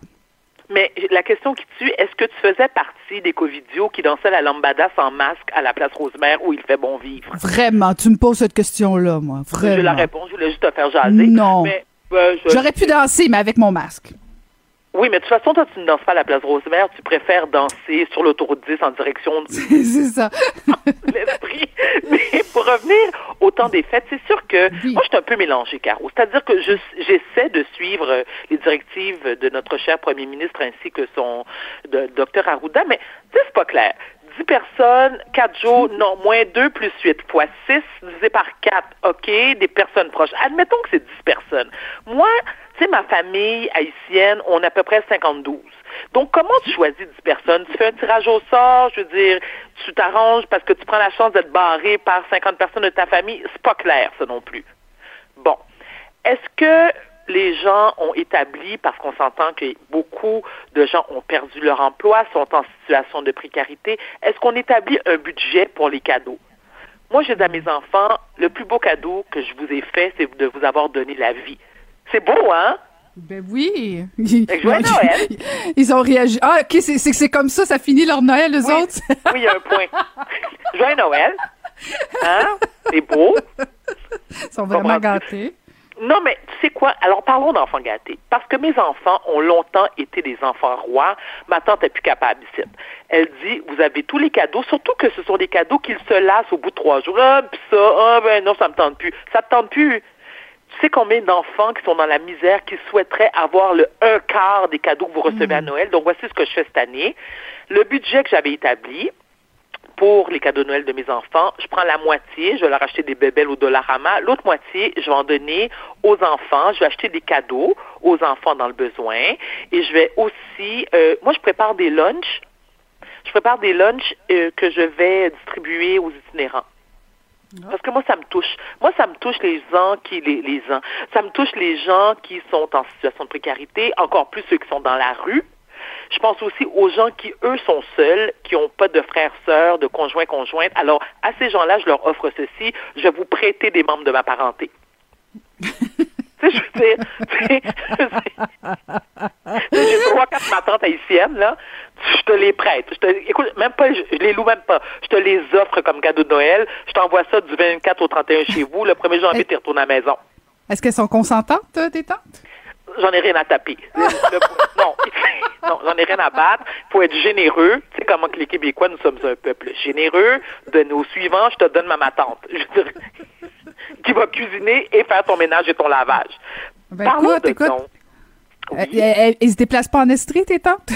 Mais la question qui tue, est-ce que tu faisais partie des covidios qui dansaient la lambada sans masque à la place Rosemère où il fait bon vivre? Vraiment, tu me poses cette question-là, moi. Vraiment. Je la réponds, je voulais juste te faire jaser. Non. Mais, euh, je- J'aurais pu danser, mais avec mon masque. Oui, mais de toute façon, toi, tu ne danses pas à la place Rosemère, tu préfères danser sur l'autoroute 10 en direction de C'est ça. l'esprit. Mais pour revenir au temps des fêtes, c'est sûr que Oui. moi, je suis un peu mélangée, Caro. C'est-à-dire que je- j'essaie de suivre euh, les directives de notre cher premier ministre ainsi que son de, docteur Arruda, mais c'est pas clair. 10 personnes, 4 jours, non, moins 2 plus 8 fois 6 divisé par 4, OK, des personnes proches. Admettons que c'est 10 personnes. Moi, tu sais, ma famille haïtienne, on est à peu près 52. Donc, comment tu choisis 10 personnes? Tu fais un tirage au sort, je veux dire, tu t'arranges parce que tu prends la chance d'être barré par 50 personnes de ta famille. C'est pas clair, ça non plus. Bon. Est-ce que les gens ont établi, parce qu'on s'entend que beaucoup de gens ont perdu leur emploi, sont en situation de précarité, est-ce qu'on établit un budget pour les cadeaux? Moi, je dis à mes enfants, le plus beau cadeau que je vous ai fait, c'est de vous avoir donné la vie. C'est beau, hein? Ben oui. Ils, joyeux Noël. ils ont réagi. Ah, OK, c'est c'est que c'est comme ça, ça finit leur Noël, les Oui. autres? Oui, il y a un point. Joyeux Noël. Hein? C'est beau. Ils sont vraiment gâtés. Non, mais tu sais quoi? Alors, parlons d'enfants gâtés. Parce que mes enfants ont longtemps été des enfants rois. Ma tante n'est plus capable ici. Elle dit, vous avez tous les cadeaux, surtout que ce sont des cadeaux qu'ils se lassent au bout de trois jours. Ah, pis ça, ah, ben non, ça me tente plus. Ça te tente plus. Tu sais combien d'enfants qui sont dans la misère, qui souhaiteraient avoir le un quart des cadeaux que vous recevez à Noël? Donc, voici ce que je fais cette année. Le budget que j'avais établi, pour les cadeaux de Noël de mes enfants. Je prends la moitié, je vais leur acheter des bébelles au Dollarama. L'autre moitié, je vais en donner aux enfants. Je vais acheter des cadeaux aux enfants dans le besoin. Et je vais aussi, euh, moi, je prépare des lunchs. Je prépare des lunchs euh, que je vais distribuer aux itinérants. Parce que moi, ça me touche. Moi, ça me touche les gens qui, les, les gens, ça me touche les gens qui sont en situation de précarité, encore plus ceux qui sont dans la rue. Je pense aussi aux gens qui, eux, sont seuls, qui n'ont pas de frères, sœurs, de conjoints, conjointes. Alors, à ces gens-là, je leur offre ceci. Je vais vous prêter des membres de ma parenté. tu sais, je veux dire, j'ai trois, quatre ma tante haïtienne, là. Je te les prête. Je te, écoute, même pas, je, je les loue même pas. Je te les offre comme cadeau de Noël. Je t'envoie ça du 24 au 31 chez vous. Le 1er janvier, tu retournes à la maison. Est-ce qu'elles sont consentantes, euh, tes tantes? J'en ai rien à taper. Le- le- non, non, j'en ai rien à battre. Il faut être généreux. Tu sais comment que les Québécois, nous sommes un peuple généreux. De nos suivants, je te donne ma, tante. Je veux dire, qui va cuisiner et faire ton ménage et ton lavage. Ben, Parlons écoute, de écoute. dons. Euh, Elles elles se déplacent pas en Estrie, tes tantes?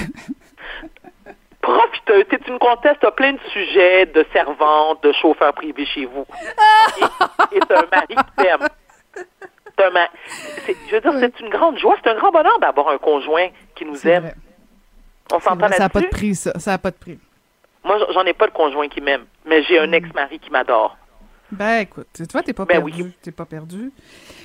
Profiteuse, tu me contestes, t'as plein de sujets de servante, de chauffeur privé chez vous. et et un mari qui t'aime. Je veux dire, c'est une grande joie, c'est un grand bonheur d'avoir un conjoint qui nous aime. vrai. On s'entend vrai, Ça n'a pas de là-dessus? prix, ça. Ça n'a pas de prix. Moi, j'en ai pas de conjoint qui m'aime, mais j'ai un ex-mari qui m'adore. Ben, écoute, tu vois, t'es pas Ben perdu. oui. T'es pas perdu.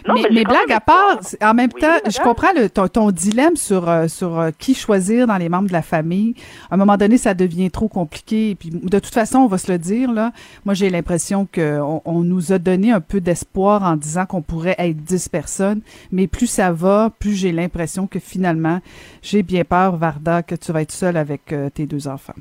Non, mais mais blague à part, en même Oui, temps, madame. je comprends le, ton, ton dilemme sur, euh, sur euh, qui choisir dans les membres de la famille. À un moment donné, ça devient trop compliqué. Et puis, de toute façon, on va se le dire, là. Moi, j'ai l'impression qu'on on nous a donné un peu d'espoir en disant qu'on pourrait être 10 personnes. Mais plus ça va, plus j'ai l'impression que finalement, j'ai bien peur, Varda, que tu vas être seule avec euh, tes deux enfants.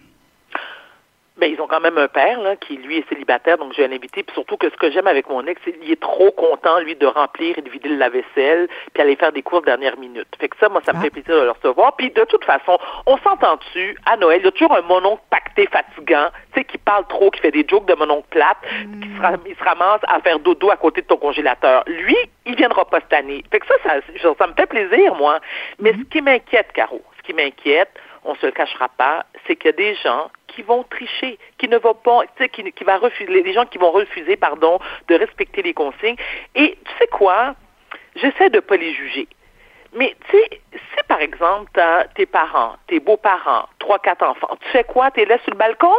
Ben, ils ont quand même un père, là, qui, lui, est célibataire, donc j'ai un invité. Puis surtout que ce que j'aime avec mon ex, c'est qu'il est trop content, lui, de remplir et de vider le lave-vaisselle, puis aller faire des courses dernière minute. Fait que ça, moi, ça me Ah. fait plaisir de le recevoir. Puis de toute façon, on s'entend-tu, à Noël, il y a toujours un mononcle pacté fatigant, tu sais, qui parle trop, qui fait des jokes de mononcle plate, puis qui se, ram- il se ramasse à faire dodo à côté de ton congélateur. Lui, il viendra pas cette année. Fait que ça, ça, ça, ça me fait plaisir, moi. Mais ce qui m'inquiète, Caro, ce qui m'inquiète, on se le cachera pas, c'est qu'il y a des gens qui vont tricher, qui ne vont pas, tu sais, qui, qui va refuser, les gens qui vont refuser, pardon, de respecter les consignes. Et tu sais quoi? J'essaie de pas les juger. Mais tu sais, si par exemple, t'as tes parents, tes beaux-parents, trois, quatre enfants, tu fais quoi? T'es là sur le balcon?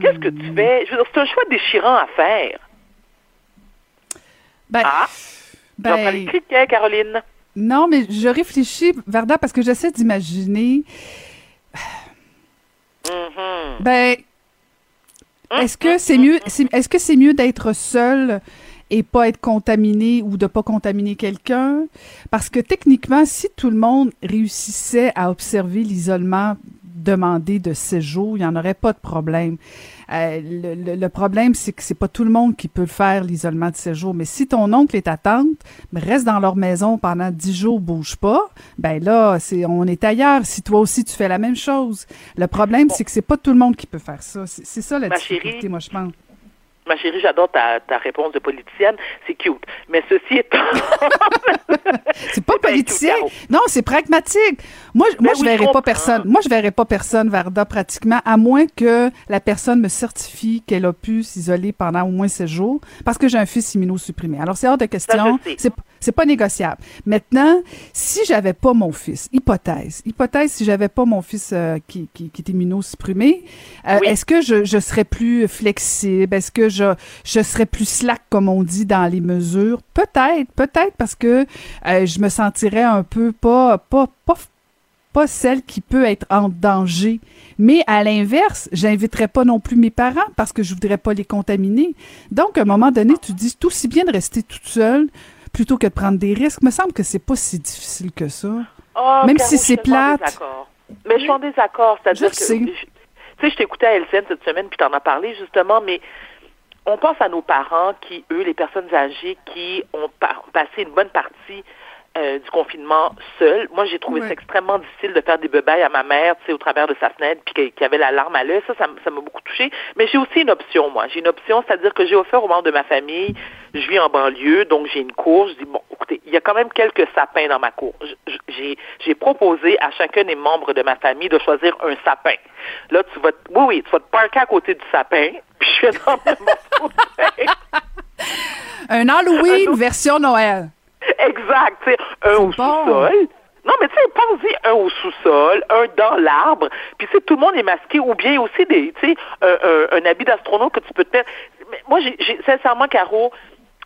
Qu'est-ce que tu fais? Je veux dire, c'est un choix déchirant à faire. Ben, Ah? ben, les Caroline. Non, mais je réfléchis, Varda, parce que j'essaie d'imaginer. Mhm. Ben, est-ce que c'est mieux, c'est- est-ce que c'est mieux d'être seul et pas être contaminé ou de pas contaminer quelqu'un? Parce que techniquement, si tout le monde réussissait à observer l'isolement demandé de séjour, il n'y en aurait pas de problème. Euh, le, le- le problème, c'est que c'est pas tout le monde qui peut le faire, l'isolement de séjour. Mais si ton oncle et ta tante restent dans leur maison pendant dix jours, bouge pas, ben là, c'est, on est ailleurs. Si toi aussi tu fais la même chose. Le problème, c'est que c'est pas tout le monde qui peut faire ça. C'est, c'est ça la Ma difficulté, chérie, moi, je pense. Ma chérie, j'adore ta, ta réponse de politicienne. C'est cute. Mais ceci étant. C'est pas politicien. Non, c'est pragmatique. Moi, je- moi, Ben je je pas personne. Moi, je verrais pas personne, Varda, pratiquement, à moins que la personne me certifie qu'elle a pu s'isoler pendant au moins 16 jours, parce que j'ai un fils immunosupprimé. Alors, c'est hors de question. C'est, c'est pas négociable. Maintenant, si j'avais pas mon fils, hypothèse, hypothèse, si j'avais pas mon fils euh, qui, qui, qui est immunosupprimé, euh, Oui. est-ce que je, je serais plus flexible? Est-ce que je, je serais plus slack, comme on dit, dans les mesures? Peut-être, peut-être, parce que euh, je me sentirais un peu pas, pas, pas, pas celle qui peut être en danger. Mais à l'inverse, j'inviterais pas non plus mes parents parce que je voudrais pas les contaminer. Donc, à un moment donné, tu dis tout aussi bien de rester toute seule plutôt que de prendre des risques. me semble que c'est pas si difficile que ça. Oh, Même Caro, si c'est plate. Mais je suis en désaccord. C'est-à-dire Je que. Tu sais, je t'écoutais à LCN cette semaine, puis t'en as parlé justement, mais on pense à nos parents qui, eux, les personnes âgées, qui ont pa- passé une bonne partie euh, du confinement seuls. Moi, j'ai trouvé Ouais. ça extrêmement difficile de faire des bebailles à ma mère, tu sais, au travers de sa fenêtre, puis qu'il y avait la larme à l'œil. Ça, ça m'a beaucoup touchée. Mais j'ai aussi une option, moi. J'ai une option, c'est-à-dire que j'ai offert aux membres de ma famille, je vis en banlieue, donc j'ai une course. Je dis, bon, écoutez, il y a quand même quelques sapins dans ma cour. J'ai proposé à chacun des membres de ma famille de choisir un sapin. Là, tu vas, oui, oui, tu vas te parker à côté du sapin, puis je vais dormir mon Un Halloween version Noël. Exact, un au sous-sol. Non, mais tu sais, pense-y, un au sous-sol, un dans l'arbre, puis tu tout le monde est masqué, ou bien aussi des, tu sais, un, un, habit d'astronaute que tu peux te mettre. Mais moi, j'ai sincèrement, Caro,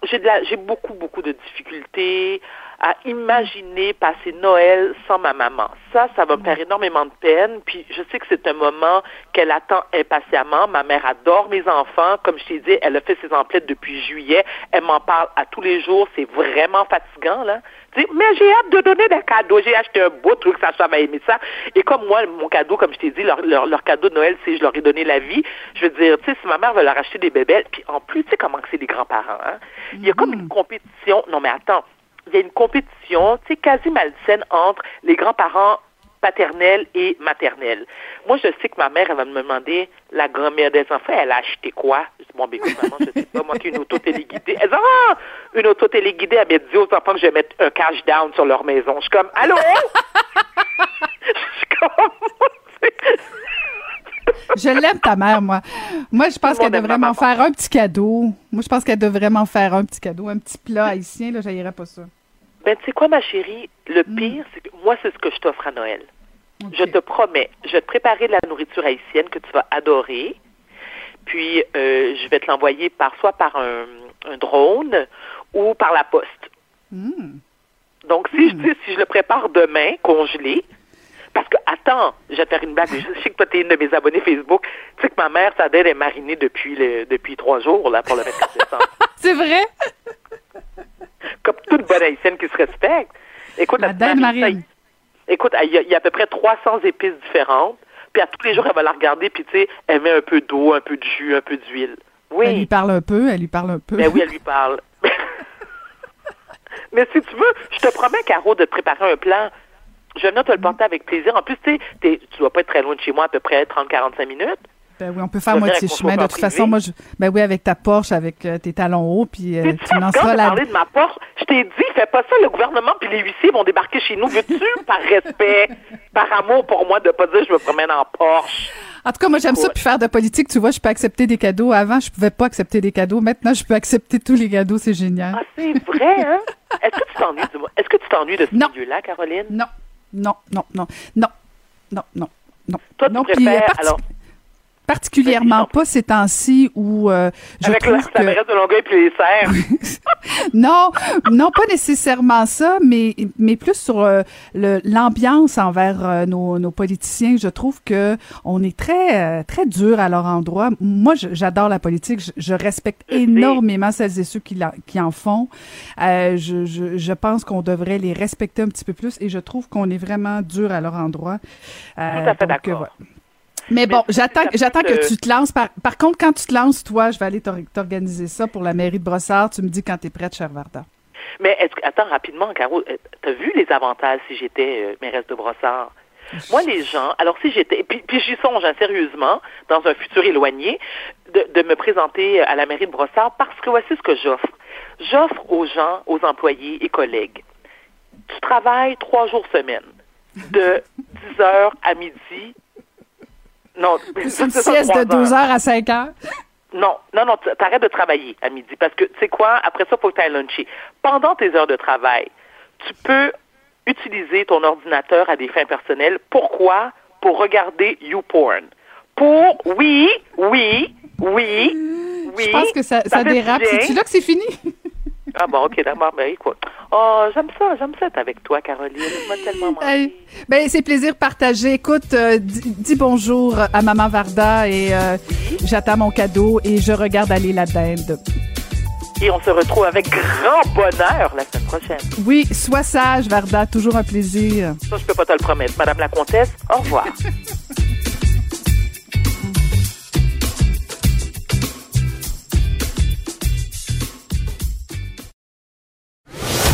j'ai beaucoup, beaucoup de difficultés à imaginer passer Noël sans ma maman. Ça, ça va me faire énormément de peine. Puis je sais que c'est un moment qu'elle attend impatiemment. Ma mère adore mes enfants. Comme je t'ai dit, elle a fait ses emplettes depuis juillet. Elle m'en parle à tous les jours. C'est vraiment fatigant, là. mais j'ai hâte de donner des cadeaux. J'ai acheté un beau truc, ça m'a aimé ça. Et comme moi, mon cadeau, comme je t'ai dit, leur, cadeau de Noël, c'est je leur ai donné la vie. Je veux dire, tu sais, si ma mère veut leur acheter des bébés, puis en plus, tu sais comment c'est les grands-parents, hein? Il y a comme une compétition. Non, mais attends, il y a une compétition, tu sais, quasi malsaine entre les grands-parents paternels et maternels. Moi, je sais que ma mère, elle va me demander, la grand-mère des enfants, elle a acheté quoi? Je dis, bon, ben, maman, je sais pas, moi, une auto téléguidée. Elle dit, ah, une auto téléguidée, elle m'a dit aux enfants que je vais mettre un cash down sur leur maison. Je suis comme, allô? je suis comme, je l'aime, ta mère, moi. Moi, je pense qu'elle devrait m'en faire un petit cadeau. Moi, je pense qu'elle devrait m'en faire un petit cadeau, un petit plat haïtien, là, j'aillerais pas ça. Ben, tu sais quoi, ma chérie? Le hmm. pire, c'est que moi, c'est ce que je t'offre à Noël. Je te promets, je vais te préparer de la nourriture haïtienne que tu vas adorer. Puis, euh, je vais te l'envoyer par soit par un, drone ou par la poste. Hmm. Donc, si, je, hmm. si je le prépare demain, congelé, parce que, attends, je vais faire une blague. Je sais que toi, tu es une de mes abonnés Facebook. Tu sais que ma mère, sa dette est marinée depuis, le, depuis trois jours, là, pour le 24 décembre. C'est vrai? Comme toute bonne haïtienne qui se respecte. Écoute, la dinde marine. Écoute, il y, a, à peu près 300 épices différentes. Puis à tous les jours, elle va la regarder, puis tu sais, elle met un peu d'eau, un peu de jus, un peu d'huile. Oui. Elle lui parle un peu, elle lui parle un peu. Ben oui, elle lui parle. Mais si tu veux, je te promets, Caro, de te préparer un plan je note te le porter avec plaisir. En plus, tu sais, tu dois pas être très loin de chez moi, à peu près 30-45 minutes. Ben oui, on peut faire moitié chemin. De toute façon, moi, je, ben oui, avec ta Porsche, avec euh, tes talons hauts, puis euh, tu lanceras la... parler de ma Porsche, je t'ai dit, fais pas ça, le gouvernement puis les huissiers vont débarquer chez nous. Veux-tu, par respect, par amour pour moi, de pas dire je me promène en Porsche? En tout cas, moi, j'aime ça, puis faire de politique. Tu vois, je peux accepter des cadeaux. Avant, je pouvais pas accepter des cadeaux. Maintenant, je peux accepter tous les cadeaux. C'est génial. Ah, c'est vrai, hein? Est-ce que tu t'ennuies de, est-ce que tu t'ennuies de ce milieu-là, Caroline? Non non, non, non, non, non, non, non. Toi, tu préfères, alors particulièrement pas ces temps-ci où euh, je Avec trouve la, que... de Longueuil puis les serres. non, non pas nécessairement ça, mais mais plus sur euh, l'ambiance envers euh, nos, nos, politiciens. Je trouve que on est très euh, très dur à leur endroit. Moi, j'adore la politique. Je, respecte énormément celles et ceux qui, la, qui en font. Je, je, je, pense qu'on devrait les respecter un petit peu plus et je trouve qu'on est vraiment dur à leur endroit. Tout à fait d'accord. Mais bon, j'attends, j'attends que tu te lances. Par, par contre, quand tu te lances, toi, je vais aller t'organiser ça pour la mairie de Brossard. Tu me dis quand tu es prête, cher Varda. Mais est-ce, attends rapidement, Caro, euh, t'as vu les avantages si j'étais euh, mairesse de Brossard? Moi, les gens, alors si j'étais, puis, puis j'y songe hein, sérieusement, dans un futur éloigné, de, de me présenter à la mairie de Brossard parce que voici ce que j'offre. J'offre aux gens, aux employés et collègues, tu travailles trois jours semaine, de 10 heures à midi, non, c'est une sieste de 12 heures à 5 heures? Non, non, non, t'arrêtes de travailler à midi parce que, tu sais quoi, après ça, il faut que tu ailles luncher. Pendant tes heures de travail, tu peux utiliser ton ordinateur à des fins personnelles. Pourquoi? Pour regarder YouPorn. Pour, oui, oui, oui, oui. Je pense que ça, ça, dérape. C'est là que c'est fini? Ah bon, ok, d'accord. Ben écoute. Oh, j'aime ça, j'aime ça être avec toi, Caroline. Moi, tellement hey, Ben, c'est plaisir partagé. Écoute, euh, dis, bonjour à Maman Varda et euh, j'attends mon cadeau et je regarde aller la dinde. Et on se retrouve avec grand bonheur la semaine prochaine. Oui, sois sage, Varda. Toujours un plaisir. Ça, je peux pas te le promettre. Madame la comtesse, au revoir.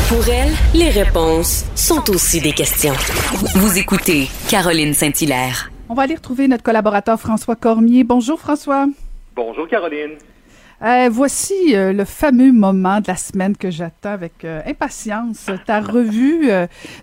Pour elle, les réponses sont aussi des questions. Vous écoutez Caroline Saint-Hilaire. On va aller retrouver notre collaborateur François Cormier. Bonjour François. Bonjour Caroline. Euh, voici euh, le fameux moment de la semaine que j'attends avec euh, impatience. Ta revue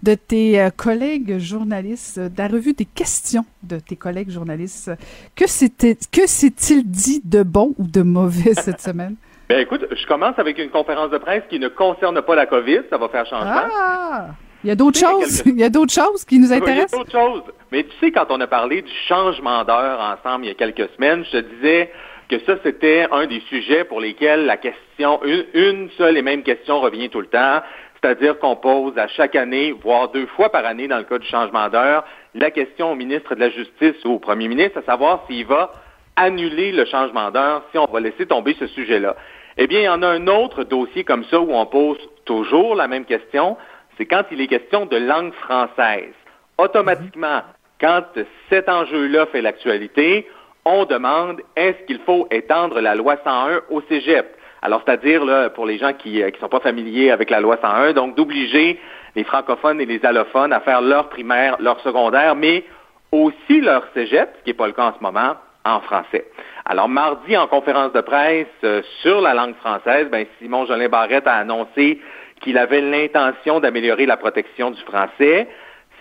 de tes collègues journalistes, ta revue des questions de tes collègues journalistes. Que s'est-il dit de bon ou de mauvais cette semaine? Ben écoute, je commence avec une conférence de presse qui ne concerne pas la COVID. Ça va faire changement. Ah! Il y a d'autres choses. Il y a d'autres choses qui nous intéressent. Il y a d'autres choses. Mais tu sais, quand on a parlé du changement d'heure ensemble il y a quelques semaines, je te disais que ça, c'était un des sujets pour lesquels la question, une, seule et même question revient tout le temps, c'est-à-dire qu'on pose à chaque année, voire deux fois par année dans le cas du changement d'heure, la question au ministre de la Justice ou au premier ministre, à savoir s'il va annuler le changement d'heure, si on va laisser tomber ce sujet-là. Eh bien, il y en a un autre dossier comme ça où on pose toujours la même question, c'est quand il est question de langue française. Automatiquement, quand cet enjeu-là fait l'actualité, on demande est-ce qu'il faut étendre la loi 101 au cégep? Alors, c'est-à-dire, là, pour les gens qui ne euh, sont pas familiers avec la loi 101, donc d'obliger les francophones et les allophones à faire leur primaire, leur secondaire, mais aussi leur cégep, ce qui n'est pas le cas en ce moment, en français. Alors, mardi, en conférence de presse euh, sur la langue française, ben, Simon Jolin Barrette a annoncé qu'il avait l'intention d'améliorer la protection du français.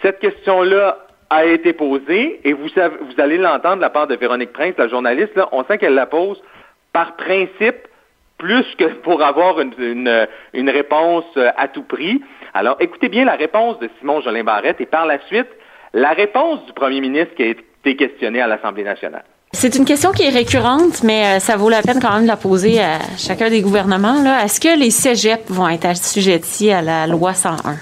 Cette question-là a été posée et vous, vous allez l'entendre de la part de Véronique Prince, la journaliste, on sent qu'elle la pose par principe plus que pour avoir une, une, réponse euh, à tout prix. Alors, écoutez bien la réponse de Simon Jolin Barrette et par la suite, la réponse du premier ministre qui a été questionné à l'Assemblée nationale. C'est une question qui est récurrente, mais euh, ça vaut la peine quand même de la poser à chacun des gouvernements. Est-ce que les cégeps vont être assujettis à la loi 101?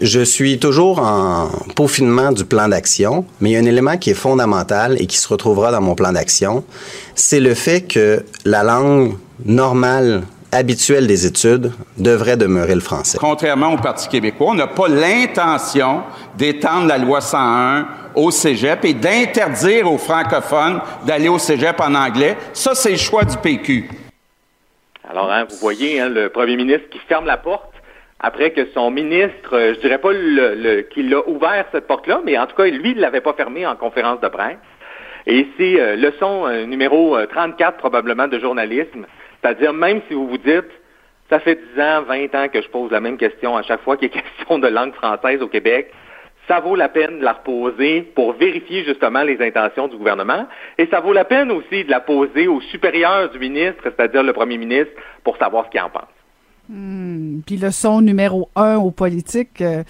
Je suis toujours en peaufinement du plan d'action, mais il y a un élément qui est fondamental et qui se retrouvera dans mon plan d'action, c'est le fait que la langue normale habituelle des études devrait demeurer le français. Contrairement au Parti québécois, on n'a pas l'intention d'étendre la loi 101 au cégep et d'interdire aux francophones d'aller au cégep en anglais. Ça, c'est le choix du PQ. Alors, hein, vous voyez hein, le premier ministre qui ferme la porte après que son ministre, euh, je dirais pas qu'il a ouvert cette porte-là, mais en tout cas, lui, il ne l'avait pas fermée en conférence de presse. Et c'est euh, leçon euh, numéro 34 probablement de journalisme, c'est-à-dire même si vous vous dites, ça fait 10 ans, 20 ans que je pose la même question à chaque fois qu'il est question de langue française au Québec, ça vaut la peine de la reposer pour vérifier justement les intentions du gouvernement. Et ça vaut la peine aussi de la poser au supérieur du ministre, c'est-à-dire le premier ministre, pour savoir ce qu'il en pense. Hmm. Puis leçon numéro un aux politiques, euh,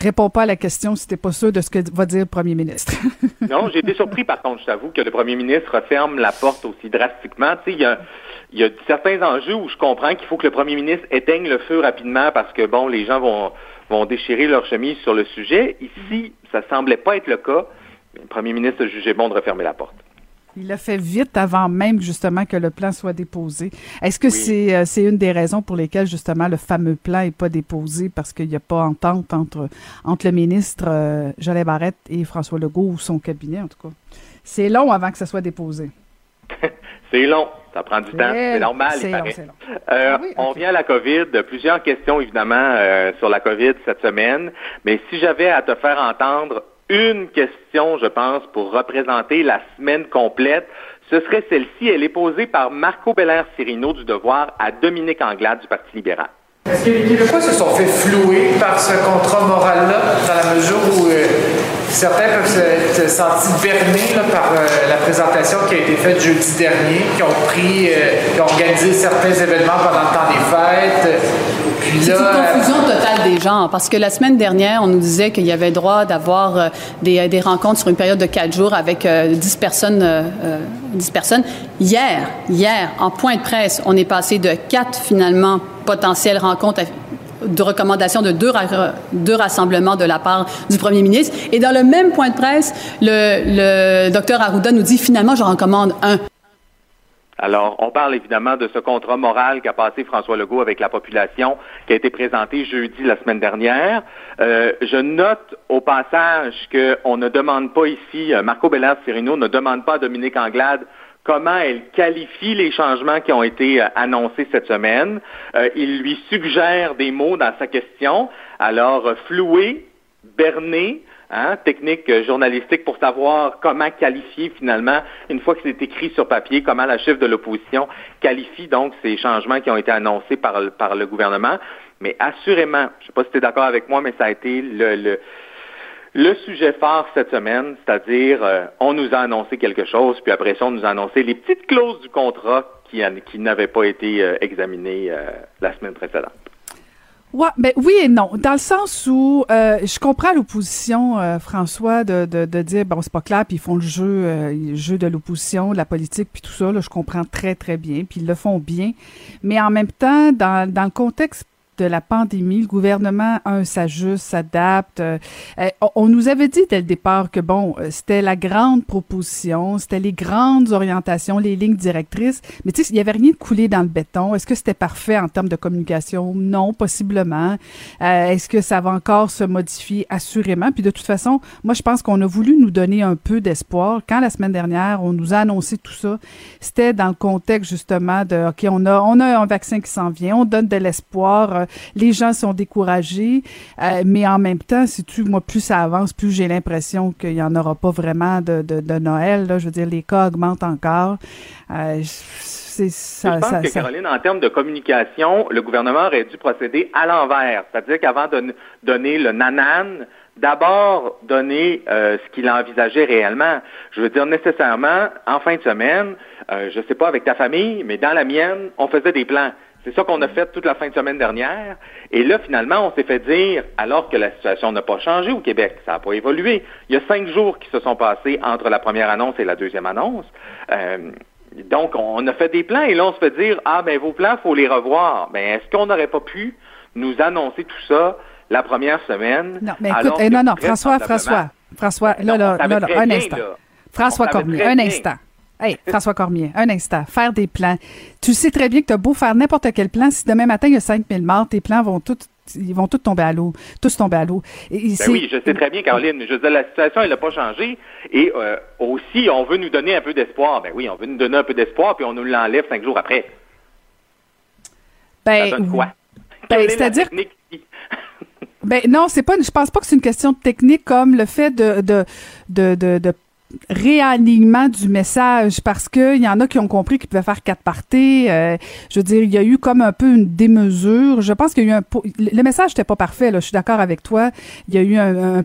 réponds pas à la question si t'es pas sûr de ce que va dire le premier ministre. non, j'ai été surpris par contre, je t'avoue, que le premier ministre referme la porte aussi drastiquement. Tu sais, il y a, y a certains enjeux où je comprends qu'il faut que le premier ministre éteigne le feu rapidement parce que, bon, les gens vont vont déchirer leur chemise sur le sujet. Ici, ça semblait pas être le cas. Le premier ministre a jugé bon de refermer la porte. Il l'a fait vite avant même justement que le plan soit déposé. Est-ce que c'est euh, c'est une des raisons pour lesquelles justement le fameux plan n'est pas déposé parce qu'il n'y a pas entente entre entre le ministre euh, Jolet Barrette et François Legault ou son cabinet en tout cas? C'est long avant que ça soit déposé. c'est long. Ça prend du temps. C'est normal, il paraît. Euh, ah on vient à la COVID. Plusieurs questions, évidemment, euh, sur la COVID cette semaine. Mais si j'avais à te faire entendre une question, je pense, pour représenter la semaine complète, ce serait celle-ci. Elle est posée par Marco Belair-Cirino du Devoir à Dominique Anglade du Parti libéral. Est-ce que les Québécois se sont fait flouer par ce contrat moral-là, dans la mesure où euh, certains peuvent se, sentir bernés par euh, la présentation qui a été faite jeudi dernier, qui ont pris, euh, qui ont organisé certains événements pendant le temps des fêtes. C'est une confusion totale des gens, parce que la semaine dernière, on nous disait qu'il y avait droit d'avoir des, des, rencontres sur une période de quatre jours avec 10 personnes. 10 personnes. Hier, hier, en point de presse, on est passé de quatre finalement potentielle rencontre de recommandation de deux, deux, rassemblements de la part du premier ministre. Et dans le même point de presse, le, le docteur Arruda nous dit finalement, je recommande un. Alors, on parle évidemment de ce contrat moral qu'a passé François Legault avec la population, qui a été présenté jeudi la semaine dernière. Euh, je note au passage qu'on ne demande pas ici, euh, Marco Bellard-Cirino ne demande pas à Dominique Anglade comment elle qualifie les changements qui ont été euh, annoncés cette semaine. Euh, il lui suggère des mots dans sa question. Alors, euh, floué, berné, hein, technique journalistique pour savoir comment qualifier finalement, une fois que c'est écrit sur papier, comment la chef de l'opposition qualifie donc ces changements qui ont été annoncés par, par le gouvernement. Mais assurément, je ne sais pas si tu es d'accord avec moi, mais ça a été le, le, sujet phare cette semaine, c'est-à-dire euh, on nous a annoncé quelque chose, puis après ça, on nous a annoncé les petites clauses du contrat qui, n'avaient pas été euh, examinées euh, la semaine précédente. Ouais, ben oui et non. Dans le sens où je comprends l'opposition, François, de, de, dire bon c'est pas clair, puis ils font le jeu, le jeu de l'opposition, de la politique, puis tout ça. Je comprends très très bien, puis ils le font bien. Mais en même temps, dans, dans le contexte de la pandémie, le gouvernement, un, s'ajuste, s'adapte. Euh, euh, on, nous avait dit dès le départ que, bon, euh, c'était la grande proposition, c'était les grandes orientations, les lignes directrices, mais tu sais, il n'y avait rien de coulé dans le béton. Est-ce que c'était parfait en termes de communication? Non, possiblement. Est-ce que ça va encore se modifier? Assurément. Puis de toute façon, moi, je pense qu'on a voulu nous donner un peu d'espoir. Quand la semaine dernière, on nous a annoncé tout ça, c'était dans le contexte justement de, OK, on a, on a un vaccin qui s'en vient, on donne de l'espoir les gens sont découragés, euh, mais en même temps, si tu, moi, plus ça avance, plus j'ai l'impression qu'il n'y en aura pas vraiment de, de, Noël. Là. Je veux dire, les cas augmentent encore. Euh, c'est ça, je pense que, Caroline, en termes de communication, le gouvernement aurait dû procéder à l'envers. C'est-à-dire qu'avant de donner le nanan, d'abord donner euh, ce qu'il envisageait réellement. Je veux dire, nécessairement, en fin de semaine, je ne sais pas avec ta famille, mais dans la mienne, on faisait des plans. C'est ça qu'on a fait toute la fin de semaine dernière. Et là, finalement, on s'est fait dire, alors que la situation n'a pas changé au Québec, ça n'a pas évolué. Il y a cinq jours qui se sont passés entre la première annonce et la deuxième annonce. Euh, donc, on a fait des plans et là, on se fait dire, ah, ben vos plans, faut les revoir. Ben, est-ce qu'on n'aurait pas pu nous annoncer tout ça la première semaine? Non, mais écoute, eh, non, non, François, François, François, là, là, là, là, un instant. François Cormier, un instant. Hey, François Cormier, un instant. Faire des plans. Tu sais très bien que tu as beau faire n'importe quel plan. Si demain matin, il y a 5000 morts, tes plans vont tous ils vont tous tomber à l'eau, tous tomber à l'eau. Ben oui, je sais très bien, Caroline. Je veux dire, la situation, elle n'a pas changé. Et euh, aussi, on veut nous donner un peu d'espoir. Ben oui, on veut nous donner un peu d'espoir, puis on nous l'enlève cinq jours après. Ben, Ça donne quoi? Ben, c'est-à-dire. ben non, c'est pas. Je pense pas que c'est une question technique comme le fait de de de, de, de réalignement du message parce que il y en a qui ont compris qu'ils pouvaient faire quatre parties. Euh, je veux dire, il y a eu comme un peu une démesure. Je pense qu'il y a eu un le message n'était pas parfait. Là, je suis d'accord avec toi. Il y a eu un, un,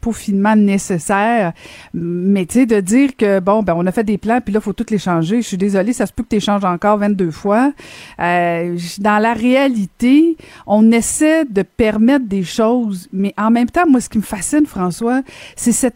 peaufinement nécessaire, mais tu sais de dire que bon ben on a fait des plans puis là faut toutes les changer. Je suis désolée, ça se peut que tu changes encore 22 fois. Euh, dans la réalité, on essaie de permettre des choses, mais en même temps, moi ce qui me fascine, François, c'est cette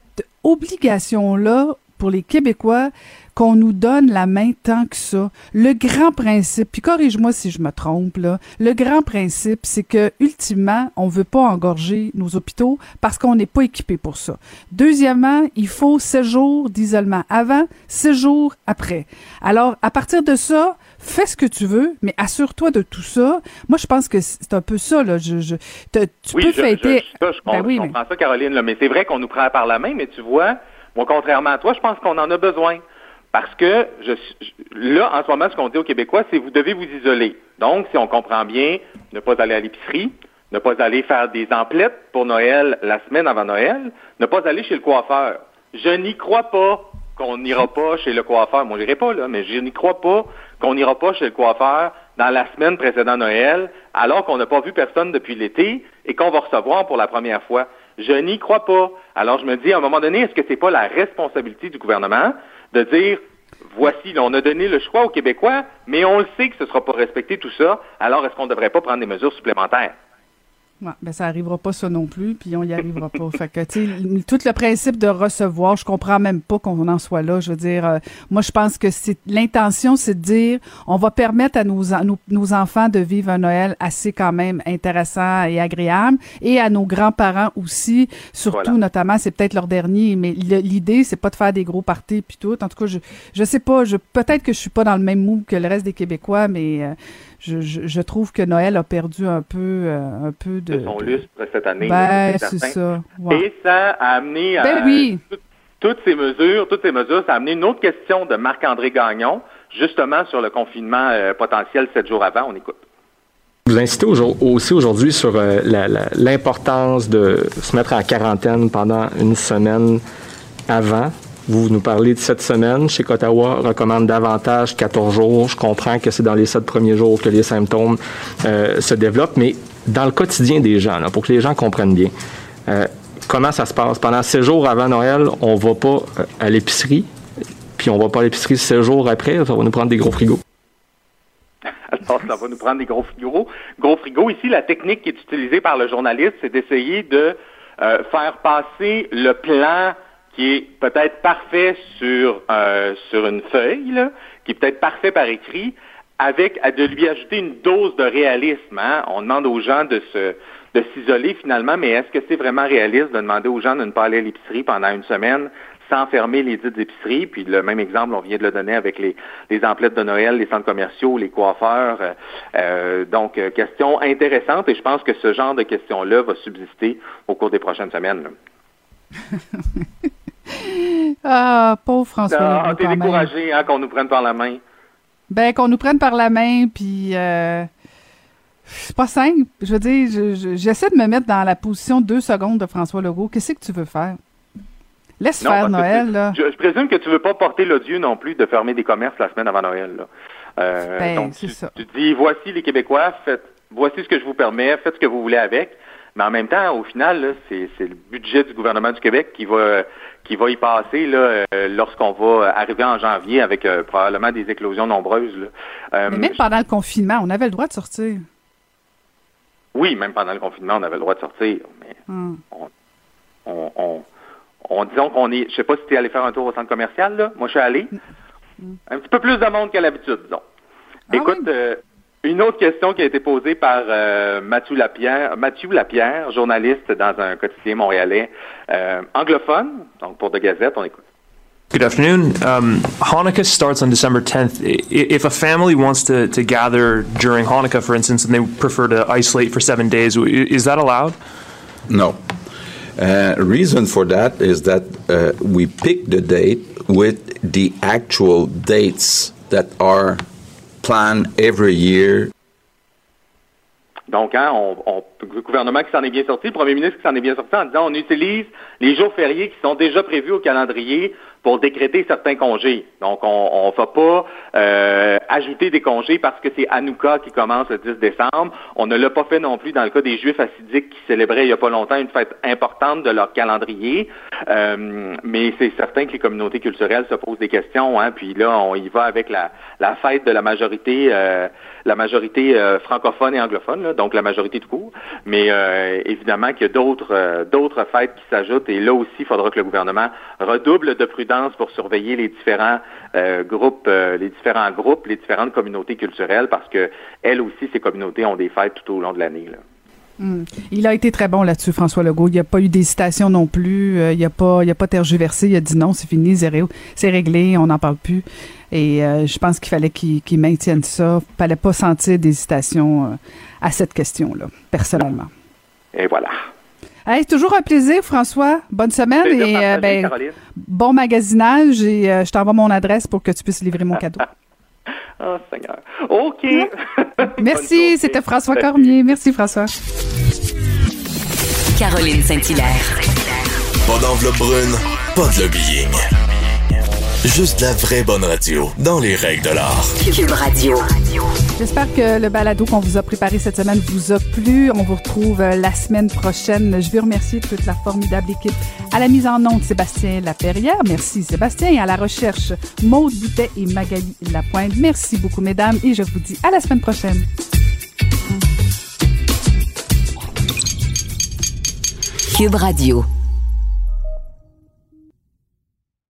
obligation-là pour les Québécois qu'on nous donne la main tant que ça. Le grand principe, puis corrige-moi si je me trompe, là, le grand principe, c'est que, ultimement, on veut pas engorger nos hôpitaux parce qu'on n'est pas équipé pour ça. Deuxièmement, il faut sept jours d'isolement avant, sept jours après. Alors, à partir de ça, fais ce que tu veux, mais assure-toi de tout ça. Moi, je pense que c'est un peu ça, là. Je, je tu peux fêter. Je, je, ben oui, comprends ça, Caroline, là, mais c'est vrai qu'on nous prend par la main, mais tu vois, moi, contrairement à toi, je pense qu'on en a besoin. Parce que je, là, en ce moment, ce qu'on dit aux Québécois, c'est vous devez vous isoler. Donc, si on comprend bien, ne pas aller à l'épicerie, ne pas aller faire des emplettes pour Noël la semaine avant Noël, ne pas aller chez le coiffeur. Je n'y crois pas qu'on n'ira pas chez le coiffeur. Moi, je n'irai pas, là, mais je n'y crois pas qu'on n'ira pas chez le coiffeur dans la semaine précédant Noël, alors qu'on n'a pas vu personne depuis l'été et qu'on va recevoir pour la première fois. Je n'y crois pas. Alors je me dis, à un moment donné, est-ce que c'est pas la responsabilité du gouvernement de dire, voici, on a donné le choix aux Québécois, mais on le sait que ce ne sera pas respecté tout ça, alors est-ce qu'on ne devrait pas prendre des mesures supplémentaires? Ouais, ben ça arrivera pas ça non plus, puis on y arrivera pas. fait que tu sais, tout le principe de recevoir, je comprends même pas qu'on en soit là. Je veux dire, euh, moi je pense que c'est l'intention, c'est de dire, on va permettre à nos, nos, enfants de vivre un Noël assez quand même intéressant et agréable, et à nos grands-parents aussi, surtout notamment, c'est peut-être leur dernier, mais l'idée c'est pas de faire des gros parties puis tout. En tout cas, je je sais pas, je peut-être que je suis pas dans le même mood que le reste des Québécois, mais euh, je, je, trouve que Noël a perdu un peu, euh, un peu de, de son lustre cette année. Ben, c'est ça. Et ça a amené ben oui. toutes ces mesures, toutes ces mesures, ça a amené une autre question de Marc-André Gagnon, justement sur le confinement euh, potentiel sept jours avant. On écoute. Vous incitez aussi aujourd'hui sur euh, l'importance de se mettre en quarantaine pendant une semaine avant. Vous nous parlez de cette semaine. Chez Ottawa recommande davantage 14 jours. Je comprends que c'est dans les sept premiers jours que les symptômes euh, se développent, mais dans le quotidien des gens, pour que les gens comprennent bien, euh, comment ça se passe? Pendant sept jours avant Noël, on ne va pas à l'épicerie, puis on va pas à l'épicerie sept jours après, ça va nous prendre des gros frigos. Alors, ça va nous prendre des gros frigos. Gros frigos. Ici, la technique qui est utilisée par le journaliste, c'est d'essayer de euh, faire passer le plan qui est peut-être parfait sur, euh, sur une feuille, qui est peut-être parfait par écrit, avec de lui ajouter une dose de réalisme. Hein. On demande aux gens de se de s'isoler finalement, mais est-ce que c'est vraiment réaliste de demander aux gens de ne pas aller à l'épicerie pendant une semaine sans fermer les dites épiceries. Puis le même exemple, on vient de le donner avec les, les emplettes de Noël, les centres commerciaux, les coiffeurs. Euh, donc, euh, question intéressante et je pense que ce genre de questions-là va subsister au cours des prochaines semaines. ah, pauvre François. Ah, t'es découragé hein, qu'on nous prenne par la main. Ben, qu'on nous prenne par la main, puis... C'est pas simple. Je veux dire, j'essaie de me mettre dans la position deux secondes de François Legault. Qu'est-ce que tu veux faire? Laisse faire Noël, là. Je, présume que tu veux pas porter l'odieux non plus de fermer des commerces la semaine avant Noël, là. Euh, ben, donc, tu, tu, dis, voici les Québécois, faites, voici ce que je vous permets, faites ce que vous voulez avec. Mais en même temps, au final, c'est le budget du gouvernement du Québec qui va qui va y passer là, euh, lorsqu'on va arriver en janvier avec euh, probablement des éclosions nombreuses. Là. Mais même pendant le confinement, on avait le droit de sortir. Oui, même pendant le confinement, on avait le droit de sortir. Mais hmm. on, on on disons qu'on est, je sais pas si tu es allé faire un tour au centre commercial, là. Moi, je suis allé. Mm. Un petit peu plus de monde qu'à l'habitude, disons. Ah Écoute, euh, une autre question qui a été posée par euh, Mathieu Lapierre, Mathieu Lapierre, journaliste dans un quotidien montréalais euh, anglophone, donc pour De Gazette, on écoute. Good afternoon. Um, Hanukkah starts on December 10th. If a family wants to, to gather during Hanukkah, for instance, and they prefer to isolate for seven days, is that allowed? No. Uh, reason for that is that uh, we pick the date with the actual dates that are Donc, hein, on, on, le gouvernement qui s'en est bien sorti, le premier ministre qui s'en est bien sorti en disant on utilise les jours fériés qui sont déjà prévus au calendrier pour décréter certains congés. Donc, on ne va pas euh, ajouter des congés parce que c'est Hanouka qui commence le 10 décembre. On ne l'a pas fait non plus dans le cas des Juifs assidiques qui célébraient il n'y a pas longtemps une fête importante de leur calendrier. Euh, mais c'est certain que les communautés culturelles se posent des questions. Hein, puis là, on y va avec la, la fête de la majorité, euh, la majorité euh, francophone et anglophone, là, donc la majorité de cours. Mais euh, évidemment qu'il y a d'autres d'autres fêtes qui s'ajoutent. Et là aussi, il faudra que le gouvernement redouble de prudence pour surveiller les différents euh, groupes, euh, les différents groupes, les différentes communautés culturelles, parce que elles aussi, ces communautés ont des fêtes tout au long de l'année. Hmm. Il a été très bon là-dessus, François Legault. Il n'y a pas eu d'hésitation non plus. Euh, il n'a pas, il a pas tergiversé. Il a dit non, c'est fini, c'est réglé, on n'en parle plus. Et je pense qu'il fallait qu'il maintienne ça. Il fallait pas sentir d'hésitation à cette question-là, personnellement. Et voilà c'est toujours un plaisir, François. Bonne semaine et euh, ben, bon magasinage et euh, je t'envoie mon adresse pour que tu puisses livrer mon cadeau. oh, Seigneur. OK. Merci, c'était François Cormier. Merci, François. Caroline Saint-Hilaire. Pas d'enveloppe brune, pas de lobbying. Juste la vraie bonne radio, dans les règles de l'art. Cube Radio. J'espère que le balado qu'on vous a préparé cette semaine vous a plu. On vous retrouve euh, la semaine prochaine. Je veux remercier toute la formidable équipe. À la mise en onde, Sébastien Laperrière. Merci Sébastien. Et à la recherche, Maude Boutet et Magali Lapointe. Merci beaucoup, mesdames. Et je vous dis à la semaine prochaine. Cube Radio.